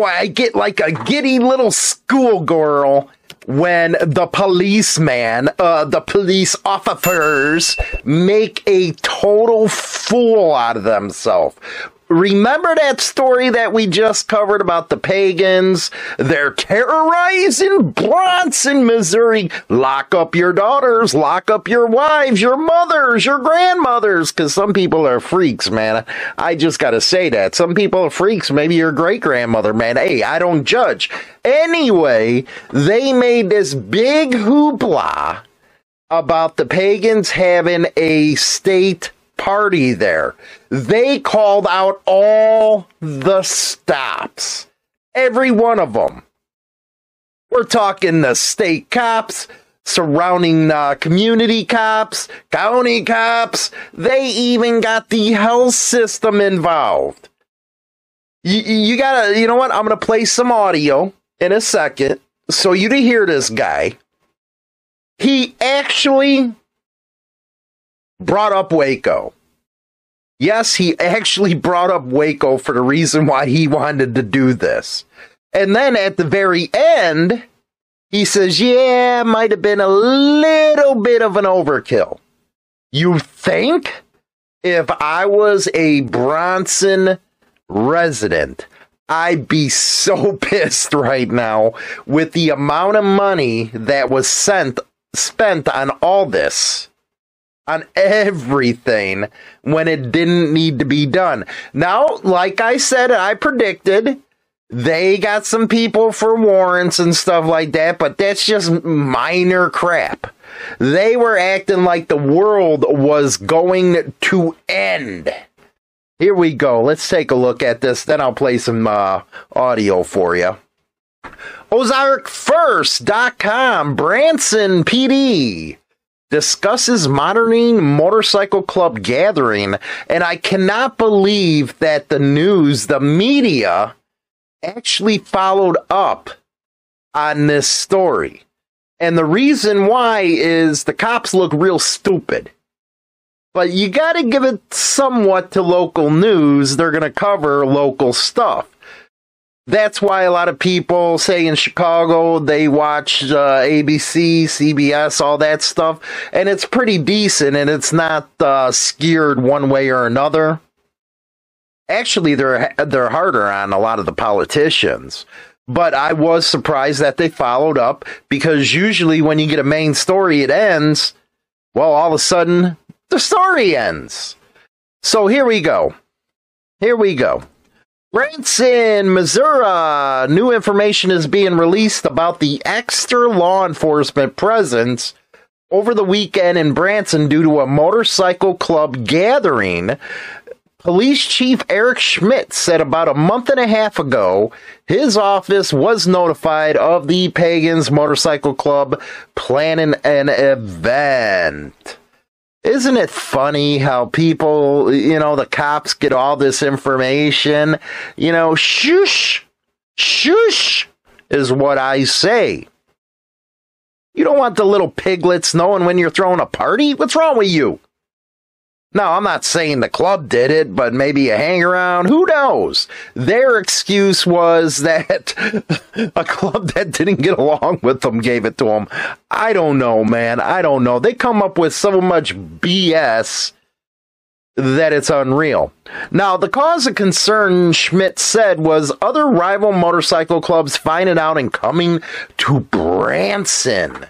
boy, I get like a giddy little schoolgirl when the policeman, uh, the police officers make a total fool out of themselves. Remember that story that we just covered about the pagans? They're terrorizing Branson, Missouri. Lock up your daughters, lock up your wives, your mothers, your grandmothers, because some people are freaks, man. I just gotta say that. Some people are freaks. Maybe your great grandmother, man. Hey, I don't judge. Anyway, they made this big hoopla about the pagans having a state party there. They called out all the stops, every one of them. We're talking the state cops, surrounding uh, community cops, county cops. They even got the health system involved. You, you gotta, you know what? I'm gonna play some audio in a second so you to hear this guy. He actually brought up Waco. Yes, he actually brought up Waco for the reason why he wanted to do this. And then at the very end, he says, yeah, might have been a little bit of an overkill. You think? If I was a Branson resident, I'd be so pissed right now with the amount of money that was sent spent on all this on everything when it didn't need to be done. Now, like I said, I predicted they got some people for warrants and stuff like that, but that's just minor crap. They were acting like the world was going to end. Here we go. Let's take a look at this. Then I'll play some uh, audio for you. OzarkFirst.com, Branson PD discusses modern motorcycle club gathering, and I cannot believe that the news, the media, actually followed up on this story. And the reason why is the cops look real stupid. But you gotta give it somewhat to local news. They're gonna cover local stuff that's why a lot of people say in Chicago they watch uh, ABC, CBS, all that stuff, and it's pretty decent and it's not uh, one way or another. Actually, they're they're harder on a lot of the politicians. But I was surprised that they followed up because usually when you get a main story, it ends. Well, all of a sudden, the story ends. So here we go. Here we go. Branson, Missouri. New information is being released about the extra law enforcement presence over the weekend in Branson due to a motorcycle club gathering. Police Chief Eric Schmidt said about a month and a half ago his office was notified of the Pagans Motorcycle Club planning an event. Isn't it funny how people, you know, the cops get all this information? You know, shush, shush is what I say. You don't want the little piglets knowing when you're throwing a party? What's wrong with you? No, I'm not saying the club did it, but maybe a hang around. Who knows? Their excuse was that a club that didn't get along with them gave it to them. I don't know, man. I don't know. They come up with so much BS that it's unreal. Now, the cause of concern, Schmidt said, was other rival motorcycle clubs finding out and coming to Branson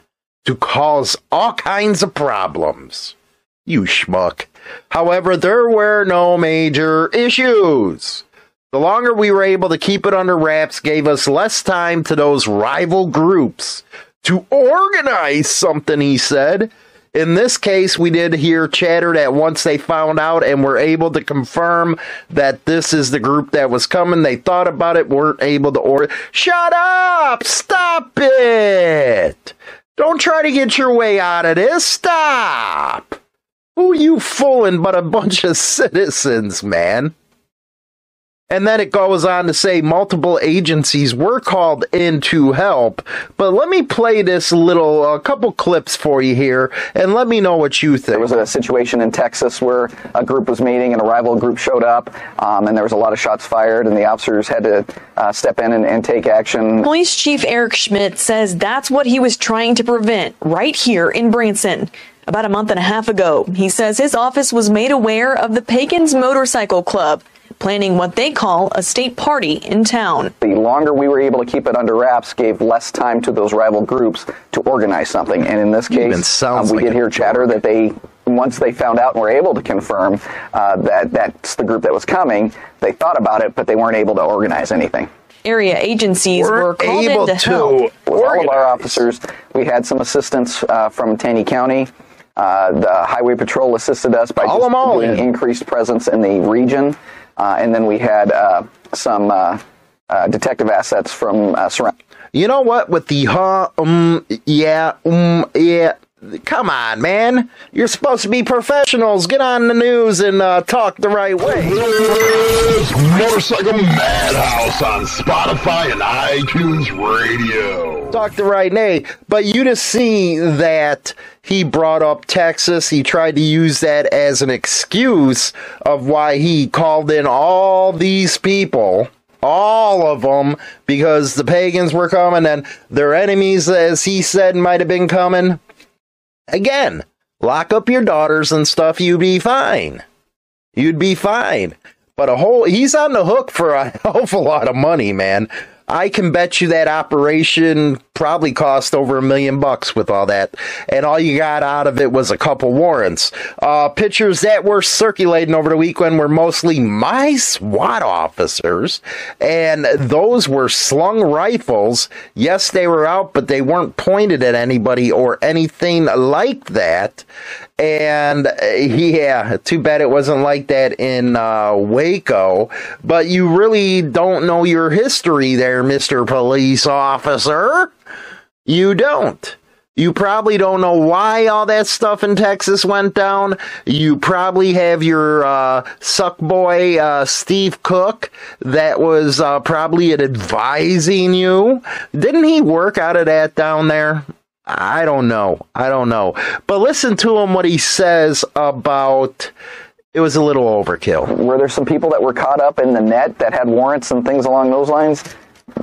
to cause all kinds of problems. You schmuck. However, there were no major issues. The longer we were able to keep it under wraps gave us less time to those rival groups to organize something, he said. In this case, we did hear chatter that once they found out and were able to confirm that this is the group that was coming, they thought about it, weren't able to order. Shut up! Stop it! Don't try to get your way out of this. Stop! Who you fooling but a bunch of citizens, man? And then it goes on to say multiple agencies were called in to help. But let me play this little, a couple clips for you here, and let me know what you think. There was a situation in Texas where a group was meeting and a rival group showed up, um, and there was a lot of shots fired, and the officers had to uh, step in and, and take action. Police Chief Eric Schmidt says that's what he was trying to prevent right here in Branson. About a month and a half ago, he says his office was made aware of the Pagans Motorcycle Club planning what they call a state party in town. The longer we were able to keep it under wraps gave less time to those rival groups to organize something. And in this case, um, we like did hear chatter that they once they found out and were able to confirm uh, that that's the group that was coming, they thought about it, but they weren't able to organize anything. Area agencies we're were called able in to, to help. With all of our officers, we had some assistance uh, from Taney County. Uh, the Highway Patrol assisted us by All just all doing in. increased presence in the region. Uh, and then we had uh, some uh, uh, detective assets from uh, surrounding. You know what? With the huh, um, yeah, um, yeah. Come on, man. You're supposed to be professionals. Get on the news and uh, talk the right way. It's Motorcycle Madhouse on Spotify and iTunes Radio. Talk the right way. But you to see that he brought up Texas, he tried to use that as an excuse of why he called in all these people all of them because the pagans were coming and their enemies, as he said, might have been coming. Again, lock up your daughters and stuff, you'd be fine. You'd be fine. But a whole, he's on the hook for a hell of a lot of money, man. I can bet you that operation probably cost over a million bucks with all that. And all you got out of it was a couple warrants. Uh, pictures that were circulating over the weekend were mostly my SWAT officers. And those were slung rifles. Yes, they were out, but they weren't pointed at anybody or anything like that. And uh, yeah, too bad it wasn't like that in uh, Waco. But you really don't know your history there, Mr. Police Officer. You don't. You probably don't know why all that stuff in Texas went down. You probably have your uh, suck boy uh, Steve Cook that was uh, probably advising you. Didn't he work out of that down there? I don't know. I don't know. But listen to him what he says about it was a little overkill. Were there some people that were caught up in the net that had warrants and things along those lines?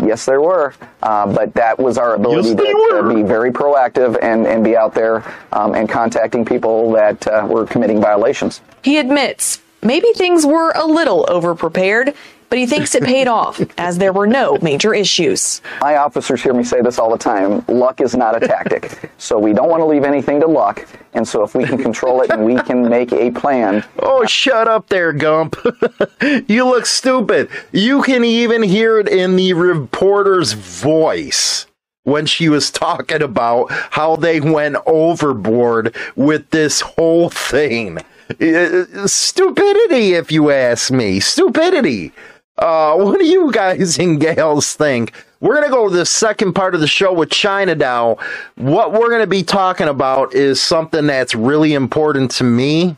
Yes, there were. Uh, but that was our ability Yes, to, to be very proactive and, and be out there um, and contacting people that uh, were committing violations. He admits maybe things were a little overprepared, but he thinks it paid off as there were no major issues. My officers hear me say this all the time luck is not a tactic. so we don't want to leave anything to luck. And so if we can control it and we can make a plan, Oh, shut up there, Gump. you look stupid. You can even hear it in the reporter's voice when she was talking about how they went overboard with this whole thing. Uh, Stupidity, if you ask me. Stupidity. Uh, what do you guys and gals think? We're going to go to the second part of the show with China Doll. What we're going to be talking about is something that's really important to me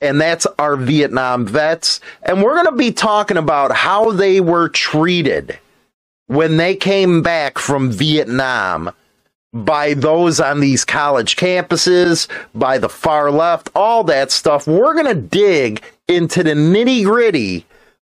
and that's our Vietnam vets. And we're going to be talking about how they were treated when they came back from Vietnam by those on these college campuses, by the far left, all that stuff. We're going to dig into the nitty gritty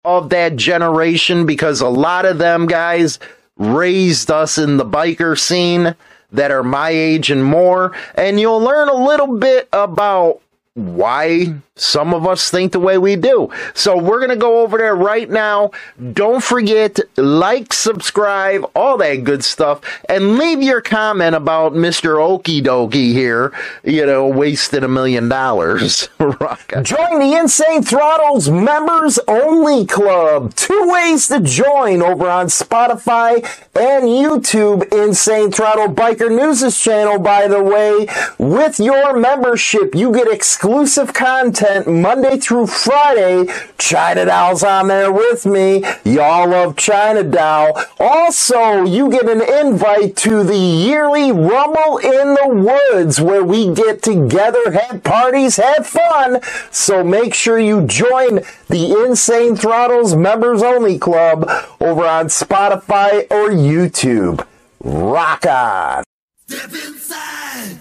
of that generation because a lot of them guys raised us in the biker scene that are my age and more. And you'll learn a little bit about why some of us think the way we do. So we're going to go over there right now. Don't forget, like, subscribe, all that good stuff, and leave your comment about Mr. Okie Dokie here, you know, wasting a million dollars. Join the Insane Throttles Members Only Club. Two ways to join over on Spotify and YouTube. Insane Throttle Biker News' channel, by the way. With your membership, you get exclusive exclusive content Monday through Friday. China Doll's on there with me. Y'all love China Doll. Also, you get an invite to the yearly Rumble in the Woods where we get together, have parties, have fun. So make sure you join the Insane Throttles Members Only Club over on Spotify or YouTube. Rock on! Step inside,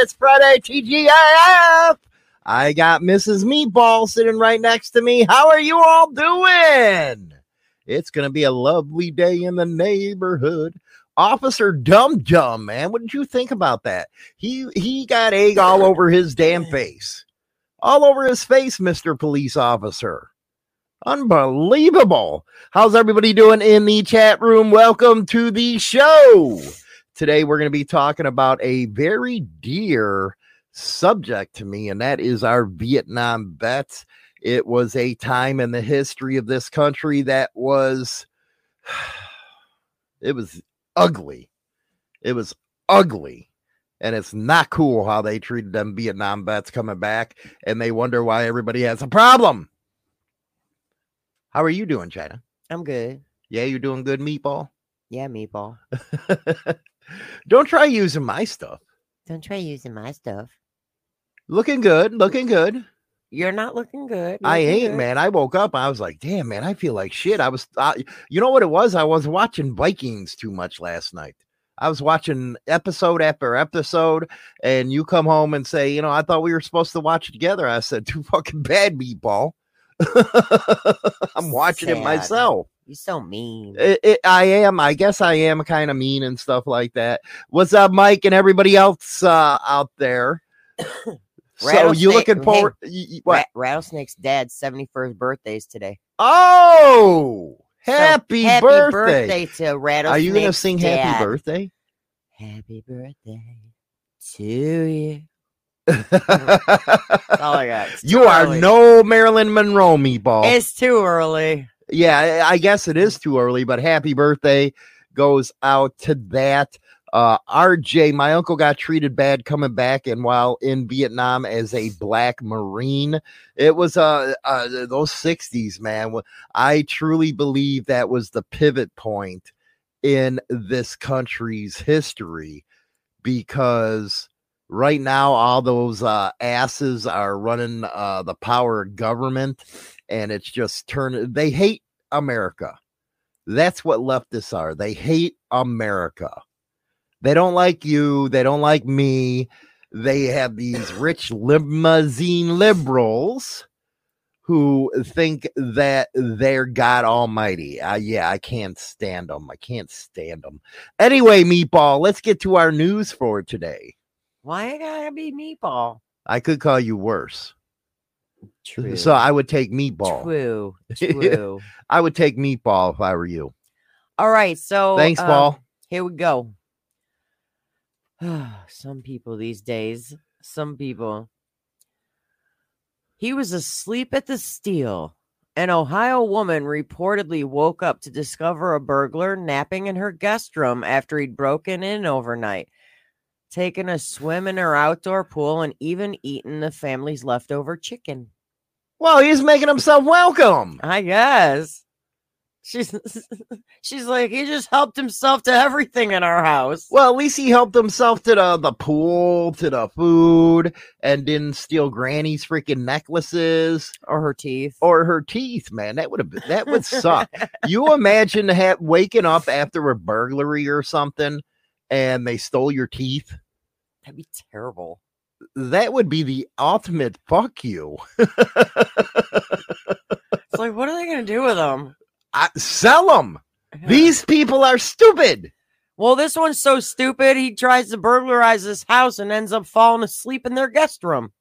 it's Friday. TGIF. I got Mrs. Meatball sitting right next to me. How are you all doing? It's going to be a lovely day in the neighborhood. Officer Dum Dum, man, what did you think about that? He he got egg all over his damn face. All over his face, Mr. Police Officer. Unbelievable. How's everybody doing in the chat room? Welcome to the show. Today, we're going to be talking about a very dear subject to me, and that is our Vietnam vets. It was a time in the history of this country that was, it was ugly. It was ugly. And it's not cool how they treated them Vietnam vets coming back, and they wonder why everybody has a problem. How are you doing, China? I'm good. Yeah, you're doing good, meatball. Yeah, meatball. Don't try using my stuff. Don't try using my stuff. Looking good, looking good. You're not looking good. Looking I ain't, good. man. I woke up. I was like, damn, man, I feel like shit. I was, you know what it was? I was watching Vikings too much last night. I was watching episode after episode, and you come home and say, you know, I thought we were supposed to watch it together. I said, too fucking bad, meatball. I'm watching Sad. it myself. You're so mean. It, it, I am. I guess I am kind of mean and stuff like that. What's up, Mike, and everybody else uh, out there? so you looking forward? Hey, what? Rattlesnake's dad's 71st birthday's today. Oh, happy, so, happy birthday. birthday to Rattlesnake! Are you gonna sing dad. happy birthday? Happy birthday to you. That's all I got. You are no Marilyn Monroe meatball. It's too early. Yeah, I guess it is too early, but happy birthday goes out to that. Uh, RJ, my uncle got treated bad coming back, and while in Vietnam as a black Marine, it was uh, uh those 60s, man. I truly believe that was the pivot point in this country's history because right now all those uh, asses are running uh, the power government and it's just turning they hate america that's what leftists are they hate america they don't like you they don't like me they have these rich limousine liberals who think that they're God Almighty. Uh, yeah, I can't stand them. I can't stand them. Anyway, Meatball, let's get to our news for today. Why I gotta be meatball? I could call you worse. True. So I would take meatball. True. True. I would take meatball if I were you. All right. So thanks, uh, Paul. Here we go. some people these days, some people. He was asleep at the steel. An Ohio woman reportedly woke up to discover a burglar napping in her guest room after he'd broken in overnight taken a swim in her outdoor pool, and even eaten the family's leftover chicken. Well, he's making himself welcome. I guess. She's she's like he just helped himself to everything in our house. Well, at least he helped himself to the the pool, to the food, and didn't steal Granny's freaking necklaces or her teeth or her teeth. Man, that would have that would suck. you imagine ha- waking up after a burglary or something and they stole your teeth, that'd be terrible. That would be the ultimate fuck you. it's like, what are they going to do with them? I, sell them. Yeah. These people are stupid. Well, this one's so stupid. He tries to burglarize this house and ends up falling asleep in their guest room.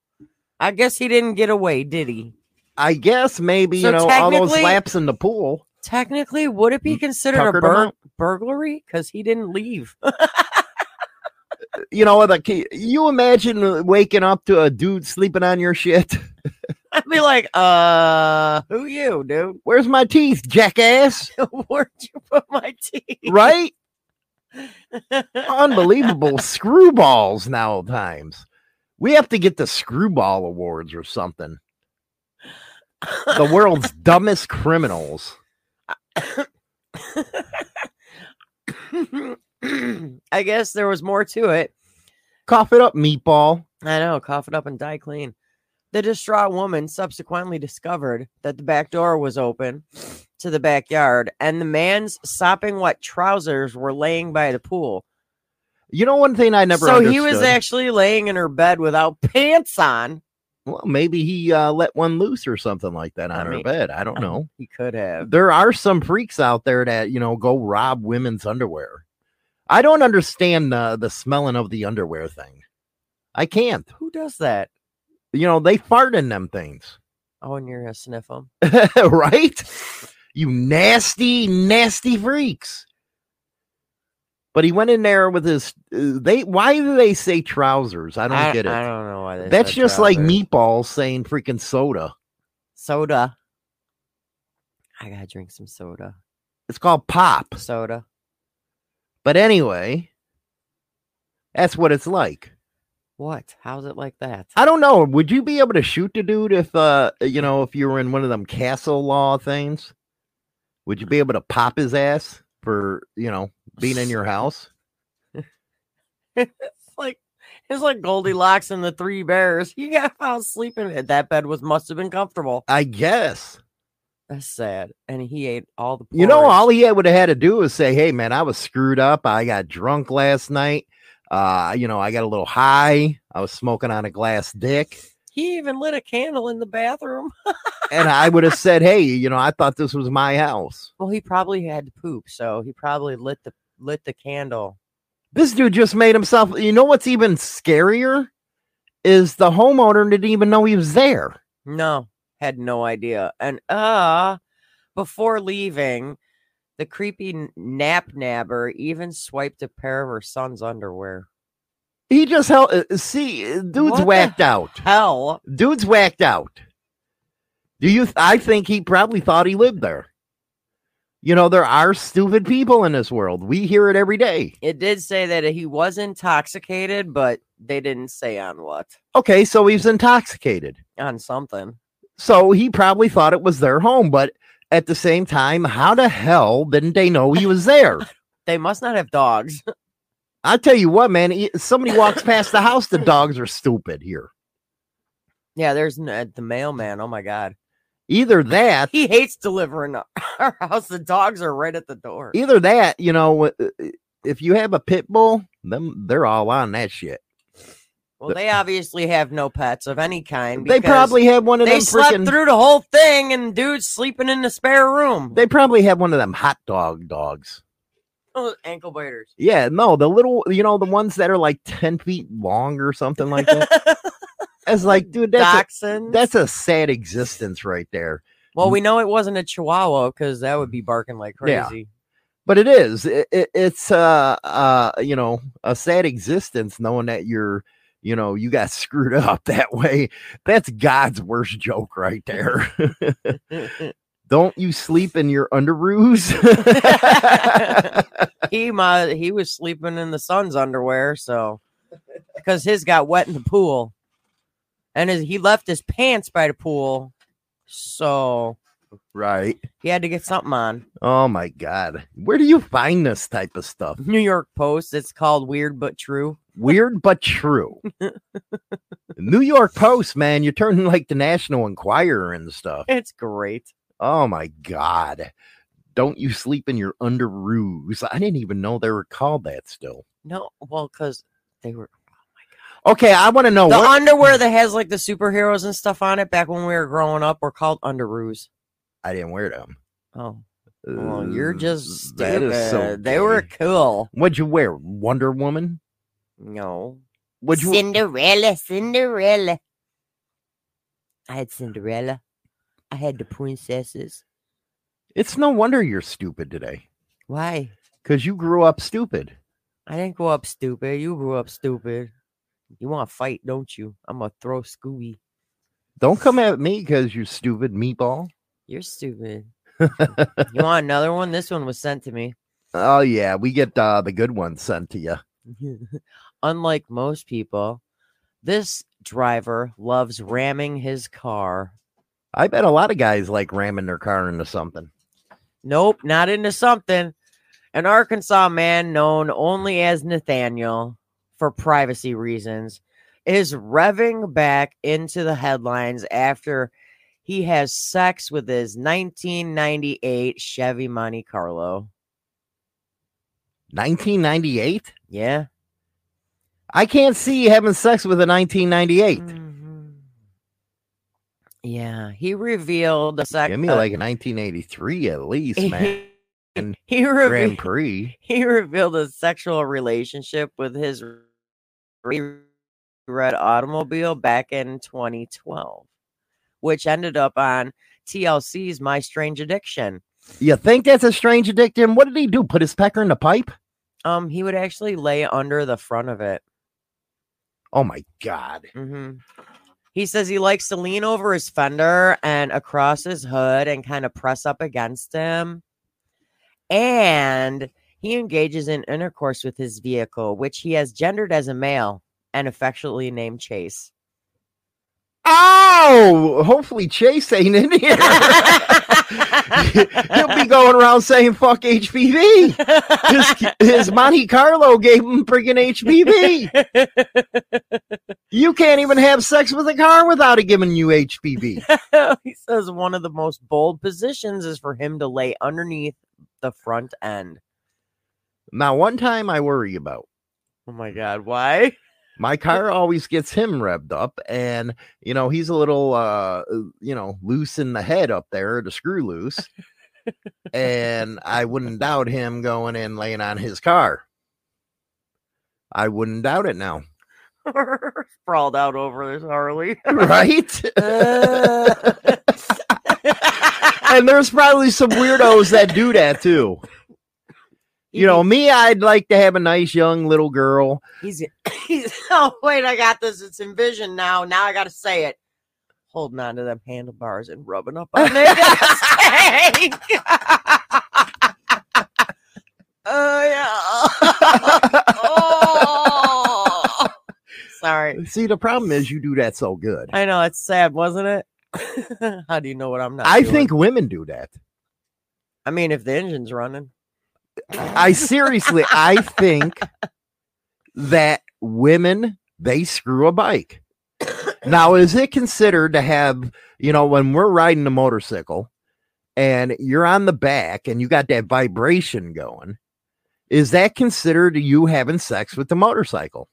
I guess he didn't get away, did he? I guess maybe, so you know, all those laps in the pool. Technically, would it be considered a bur- burglary? Because he didn't leave. you know, like you imagine waking up to a dude sleeping on your shit. I'd be like, uh, who you, dude? Where's my teeth, jackass? Where'd you put my teeth? Right? Unbelievable screwballs now times. We have to get the screwball awards or something. The world's dumbest criminals. I guess there was more to it. Cough it up, meatball. I know, cough it up and die clean. The distraught woman subsequently discovered that the back door was open to the backyard and the man's sopping wet trousers were laying by the pool. You know, one thing I never. So understood. he was actually laying in her bed without pants on. Well, maybe he uh, let one loose or something like that on I her mean, bed. I don't know. He could have. There are some freaks out there that you know go rob women's underwear. I don't understand the the smelling of the underwear thing. I can't. Who does that? You know they fart in them things, Oh, and you're gonna sniff them. right? You nasty, nasty freaks. But he went in there with his. They why do they say trousers? I don't I, get it. I don't know why. They That's just like meatballs saying freaking soda. soda. I gotta drink some soda. It's called pop. Soda. But anyway, that's what it's like. What? How's it like that? I don't know. Would you be able to shoot the dude if uh you know if you were in one of them castle law things? Would you be able to pop his ass for you know being in your house? it's like it's like Goldilocks and the Three Bears. You got found sleeping. In that bed was must have been comfortable. I guess. That's sad. And he ate all the. You know, all he would have had to do was say, "Hey, man, I was screwed up. I got drunk last night. Uh, you know, I got a little high. I was smoking on a glass dick." He even lit a candle in the bathroom. and I would have said, "Hey, you know, I thought this was my house." Well, he probably had to poop, so he probably lit the lit the candle. This dude just made himself. You know what's even scarier is the homeowner didn't even know he was there. No, had no idea. And uh before leaving, the creepy n- nap nabber even swiped a pair of her son's underwear. He just held. uh, See, dude's What whacked out. Hell, Dude's whacked out. Do you? th- I think he probably thought he lived there. You know, there are stupid people in this world. We hear it every day. it did say that he was intoxicated, but they didn't say on what. Okay, so he's intoxicated. On something. So he probably thought it was their home, but at the same time, how the hell didn't they know he was there? They must not have dogs. I tell you what, man. Somebody walks past the house, the dogs are stupid here. yeah, there's uh, the mailman. Oh my god. Either that, He hates delivering our house. The dogs are right at the door. either that, you know, uh, uh, if you have a pit bull, them they're all on that shit. Well, they obviously have no pets of any kind. They probably have one of they them They slept freaking. through the whole thing, and dude's sleeping in the spare room. They probably have one of them hot dog dogs. Ankle biters. Yeah, no, the little, you know, the ones that are like ten feet long or something like that. It's like, dude, that's a, that's a sad existence right there. well, we know it wasn't a Chihuahua because that would be barking like Yeah. crazy. but it is it, it, it's uh uh you know a sad existence knowing that you're you know you got screwed up that way that's god's worst joke right there don't you sleep in your underoos he mu- he was sleeping in the son's underwear, so because his got wet in the pool, and his, he left his pants by the pool, so right he had to get something on. oh my god where do you find this type of stuff New York Post. It's called Weird but True. weird but true new york post man you're turning like the national enquirer and stuff It's great. Oh my god. Don't you sleep in your underoos? I didn't even know they were called that still. No, well, because they were Okay, I want to know the what underwear that has like the superheroes and stuff on it. Back when we were growing up, were called underoos. I didn't wear them. Oh, well, you're Uh, just stupid. so they were cool. What'd you wear? Wonder Woman? No, What'd you Cinderella, Cinderella. I had Cinderella. I had the princesses. It's no wonder you're stupid today. Why? Because you grew up stupid. I didn't grow up stupid. You grew up stupid. You want to fight, don't you? I'm gonna throw Scooby. Don't come at me because you stupid meatball. You're stupid. you want another one? This one was sent to me. Oh yeah, we get uh, the good ones sent to you. Unlike most people, this driver loves ramming his car. I bet a lot of guys like ramming their car into something. Nope, not into something. An Arkansas man known only as Nathaniel for privacy reasons is revving back into the headlines after he has sex with his 1998 Chevy Monte Carlo. 1998? Yeah. I can't see having sex with a 1998. Mm-hmm. Yeah, he revealed a second. Give me like a 1983 at least, man. And he revealed, Grand Prix. He revealed a sexual relationship with his red automobile back in 2012, which ended up on TLC's My Strange Addiction. You think that's a strange addiction? What did he do? Put his pecker in the pipe? Um, he would actually lay under the front of it. Oh my god. Mm-hmm. He says he likes to lean over his fender and across his hood and kind of press up against him. And he engages in intercourse with his vehicle, which he has gendered as a male and affectionately named Chase. Oh, hopefully Chase ain't in here. He'll be going around saying "fuck HPV." His, his Monte Carlo gave him freaking HPV. you can't even have sex with a car without it giving you HPV. he says one of the most bold positions is for him to lay underneath the front end. Now, one time I worry about. Oh my god, why? My car always gets him revved up and you know he's a little uh you know loose in the head up there the screw loose and i wouldn't doubt him going and laying on his car. I wouldn't doubt it now. Sprawled out over this harley. Right? And there's probably some weirdos that do that too you know, me, I'd like to have a nice young little girl. He's, he's oh wait, I got this. It's envisioned now. Now I gotta say it. Holding on to them handlebars and rubbing up on their. Oh yeah. oh. Sorry. See, the problem is you do that so good. I know it's sad, wasn't it? How do you know what I'm not? I doing? think women do that. I mean, if the engine's running. I seriously, I think that women they screw a bike. Now, is it considered to have, you know, when we're riding a motorcycle and you're on the back and you got that vibration going, is that considered you having sex with the motorcycle?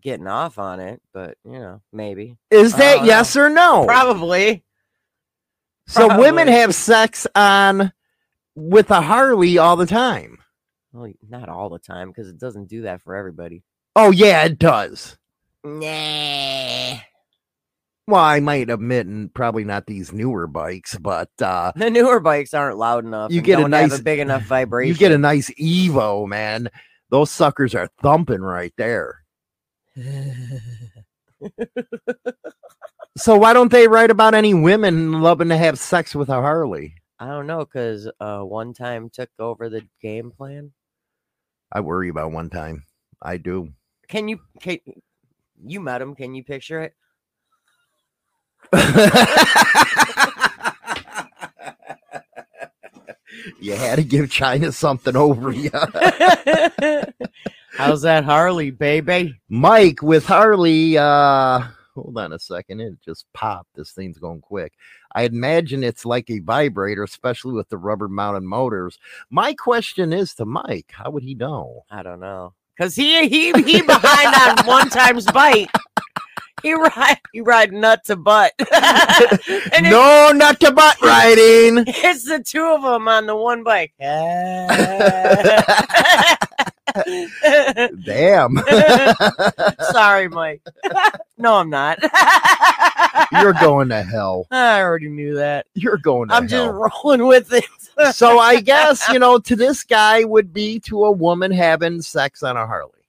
Getting off on it, but you know, maybe. Is that yes know. or no? Probably. So Probably. women have sex on with a Harley all the time. Well, not all the time because it doesn't do that for everybody. Oh yeah, it does. Nah. Well, I might admit, and probably not these newer bikes, but uh the newer bikes aren't loud enough. You get a nice, a big enough vibration. You get a nice Evo, man. Those suckers are thumping right there. so why don't they write about any women loving to have sex with a Harley? I don't know because uh, one time took over the game plan. I worry about one time. I do. Can you? Can, you met him? Can you picture it? you had to give China something over you. How's that Harley, baby? Mike with Harley. Uh, hold on a second. It just popped. This thing's going quick. I imagine it's like a vibrator, especially with the rubber mounted motors. My question is to Mike, how would he know? I don't know. Cause he he he behind on one time's bite. He ride he ride nut to butt. no nut to butt riding. It's the two of them on the one bike. Damn. Sorry, Mike. no, I'm not. You're going to hell. I already knew that. You're going I'm hell. just rolling with it. so I guess, you know, to this guy would be to a woman having sex on a Harley.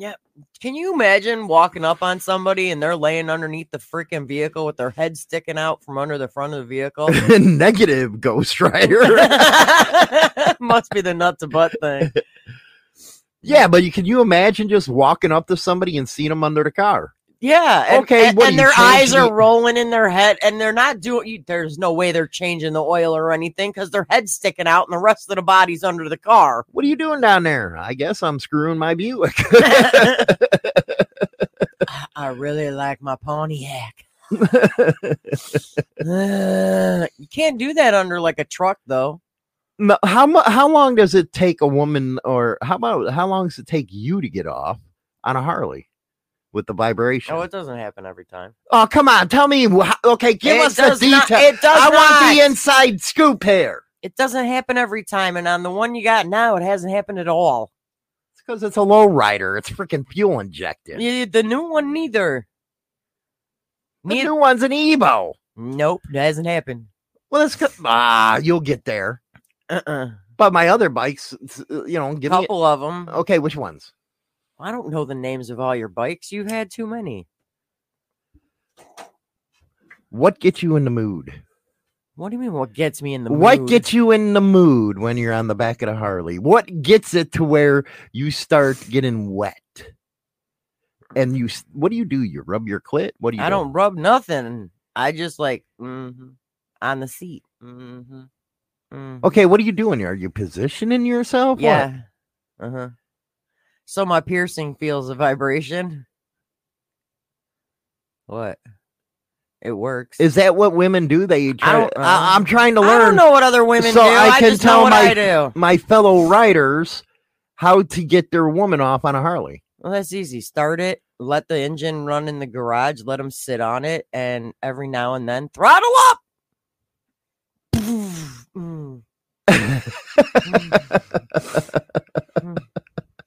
Yeah. Can you imagine walking up on somebody and they're laying underneath the freaking vehicle with their head sticking out from under the front of the vehicle? Negative Ghost Rider. Must be the nut to butt thing. Yeah, but you can you imagine just walking up to somebody and seeing them under the car? Yeah. And, okay. And, and their eyes are rolling in their head, and they're not doing. You, there's no way they're changing the oil or anything because their head's sticking out, and the rest of the body's under the car. What are you doing down there? I guess I'm screwing my Buick. I really like my Pontiac. uh, you can't do that under like a truck, though. how mu- how long does it take a woman, or how about how long does it take you to get off on a Harley with the vibration? Oh, it doesn't happen every time. Oh, come on, tell me. Okay, give It us the does not- it does I want the not. inside scoop here. It doesn't happen every time, and on the one you got now, it hasn't happened at all. It's because it's a low rider. It's freaking fuel injected. Yeah, the new one neither. The Neith- new one's an Evo. Nope, that hasn't happened. Well, that's good. Ah, you'll get there. Uh-uh. But my other bikes, you know, give me. Couple of them. Okay, which ones? I don't know the names of all your bikes. You've had too many. What gets you in the mood? What do you mean? What gets me in the What mood? gets you in the mood when you're on the back of the Harley? What gets it to where you start getting wet? And you, what do you do? You rub your clit? What do you? I do? don't rub nothing. I just like mm-hmm, on the seat. Mm-hmm, Okay, what are you doing? Are you positioning yourself? What? Yeah. Uh huh. So my piercing feels a vibration. What? It works. Is that what women do? They try. don't I know. I, am trying to learn. I don't know what other women so do. I I, can tell my I do. my fellow riders how to get their woman off on a Harley. Well, that's easy. Start it. Let the engine run in the garage. Let them sit on it, and every now and then throttle up. Mm. mm. mm.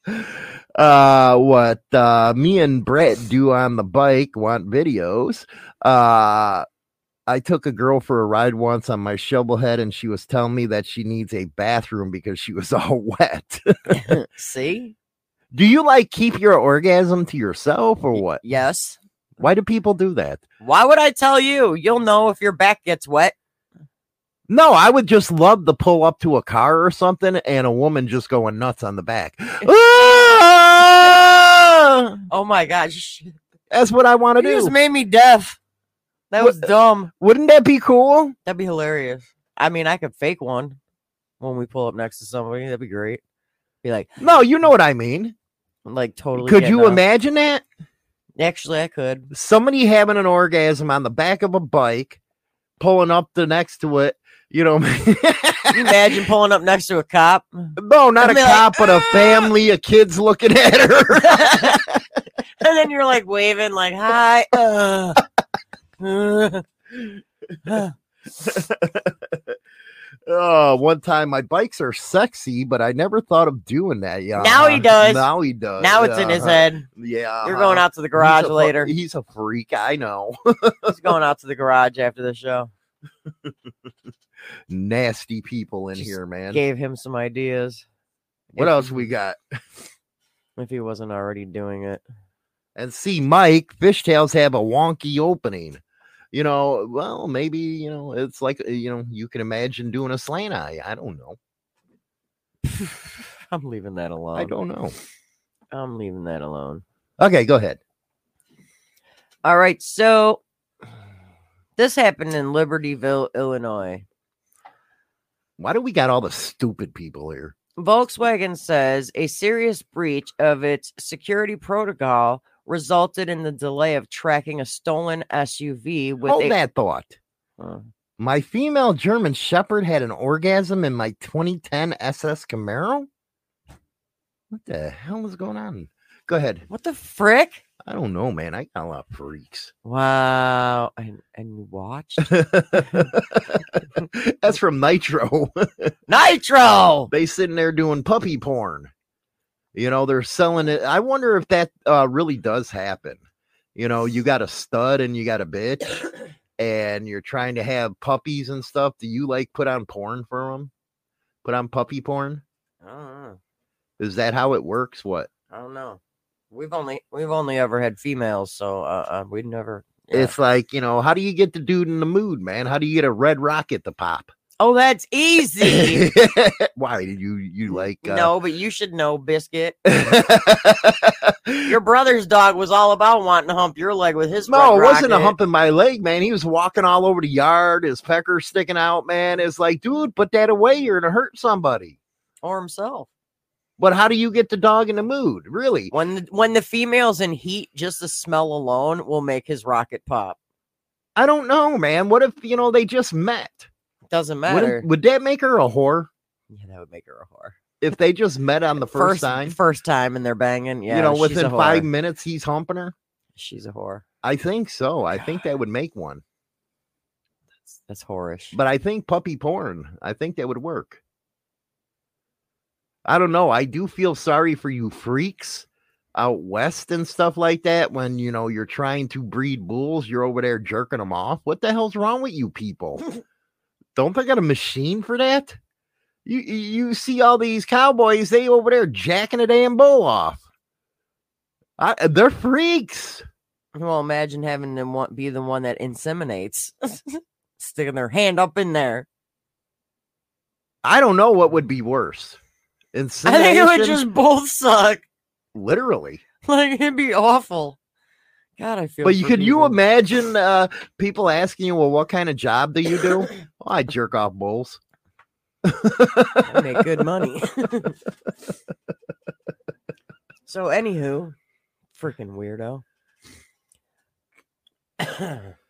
mm. uh what uh me and Brett do on the bike want videos. Uh I took a girl for a ride once on my shovelhead and she was telling me that she needs a bathroom because she was all wet. See? do you like keep your orgasm to yourself or what? Yes. Why do people do that? Why would I tell you? You'll know if your back gets wet. No, I would just love to pull up to a car or something and a woman just going nuts on the back. Oh my gosh. That's what I want to do. You just made me deaf. That was What- uh, dumb. Wouldn't that be cool? That'd be hilarious. I mean, I could fake one when we pull up next to somebody. That'd be great. Be like, No, you know what I mean. like totally. Could getting you off. imagine that? Actually, I could. Somebody having an orgasm on the back of a bike, pulling up the next to it. You know, you imagine pulling up next to a cop? no, not a be like, cop, but a family of kids looking at her. and then you're like waving, like, hi. Uh, uh, oh, one time my bikes are sexy, but I never thought of doing that. Yeah, Now he does. Now he does. now it's in his Uh-huh. head. Yeah, You're going uh-huh. out to the garage He's a later. He's a freak. I know. He's going out to the garage after the show. Nasty people in Just here, man. Gave him some ideas. What if else we got? If he wasn't already doing it. And see, Mike, fishtails have a wonky opening. You know, well, maybe, you know, it's like, uh, you know, you can imagine doing a slant eye. I don't know. I'm leaving that alone. I don't know. I'm leaving that alone. Okay, go ahead. All right, so this happened in Libertyville, Illinois. Why do we got all the stupid people here? Volkswagen says a serious breach of its security protocol resulted in the delay of tracking a stolen SUV with Hold a that thought. Uh, My female German Shepherd had an orgasm in my 2010 SS Camaro. What the hell is going on? Go ahead. what the frick? I don't know, man. I got a lot of freaks. Wow. And and you watched That's from Nitro. Nitro. they sitting there doing puppy porn. You know, they're selling it. I wonder if that uh, really does happen. You know, you got a stud and you got a bitch, and you're trying to have puppies and stuff. Do you like put on porn for them? Put on puppy porn? I don't know. Is that how it works? What? I don't know. We've only we've only ever had females, so uh, uh we'd never. yeah. It's like, you know, how do you get the dude in the mood, man? How do you get a red rocket to pop? oh, that's easy. Why did you you like uh, no, but you should know, Biscuit. Your brother's dog was all about wanting to hump your leg with his. No, it wasn't a hump in my leg, man. He was walking all over the yard, his pecker sticking out, man. It's like, dude, put that away. You're gonna hurt somebody. or himself. But how do you get the dog in the mood? Really? When the, when the female's in heat, just the smell alone will make his rocket pop. I don't know, man. What if you know they just met? Doesn't matter. Would that make her a whore? Yeah, that would make her a whore. If they just met on the first, first time, first time, and they're banging, yeah, you know, within five minutes, he's humping her. She's a whore. I think so. I think that would make one. That's that's whorish. But I think puppy porn. I think that would work. I don't know. I do feel sorry for you freaks out west and stuff like that when you know you're trying to breed bulls you're over there jerking them off what the hell's wrong with you people? Don't they got a machine for that? You you see all these cowboys they over there jacking a damn bull off. I, uh, they're freaks. Well imagine having them want be the one that inseminates sticking their hand up in there. I don't know what would be worse Insemination? i think it would just both suck literally. Like it'd be awful. God, I feel. But you could you imagine uh, people asking you, "Well, what kind of job do you do?" well, I jerk off bulls. I make good money. so, anywho, freaking weirdo.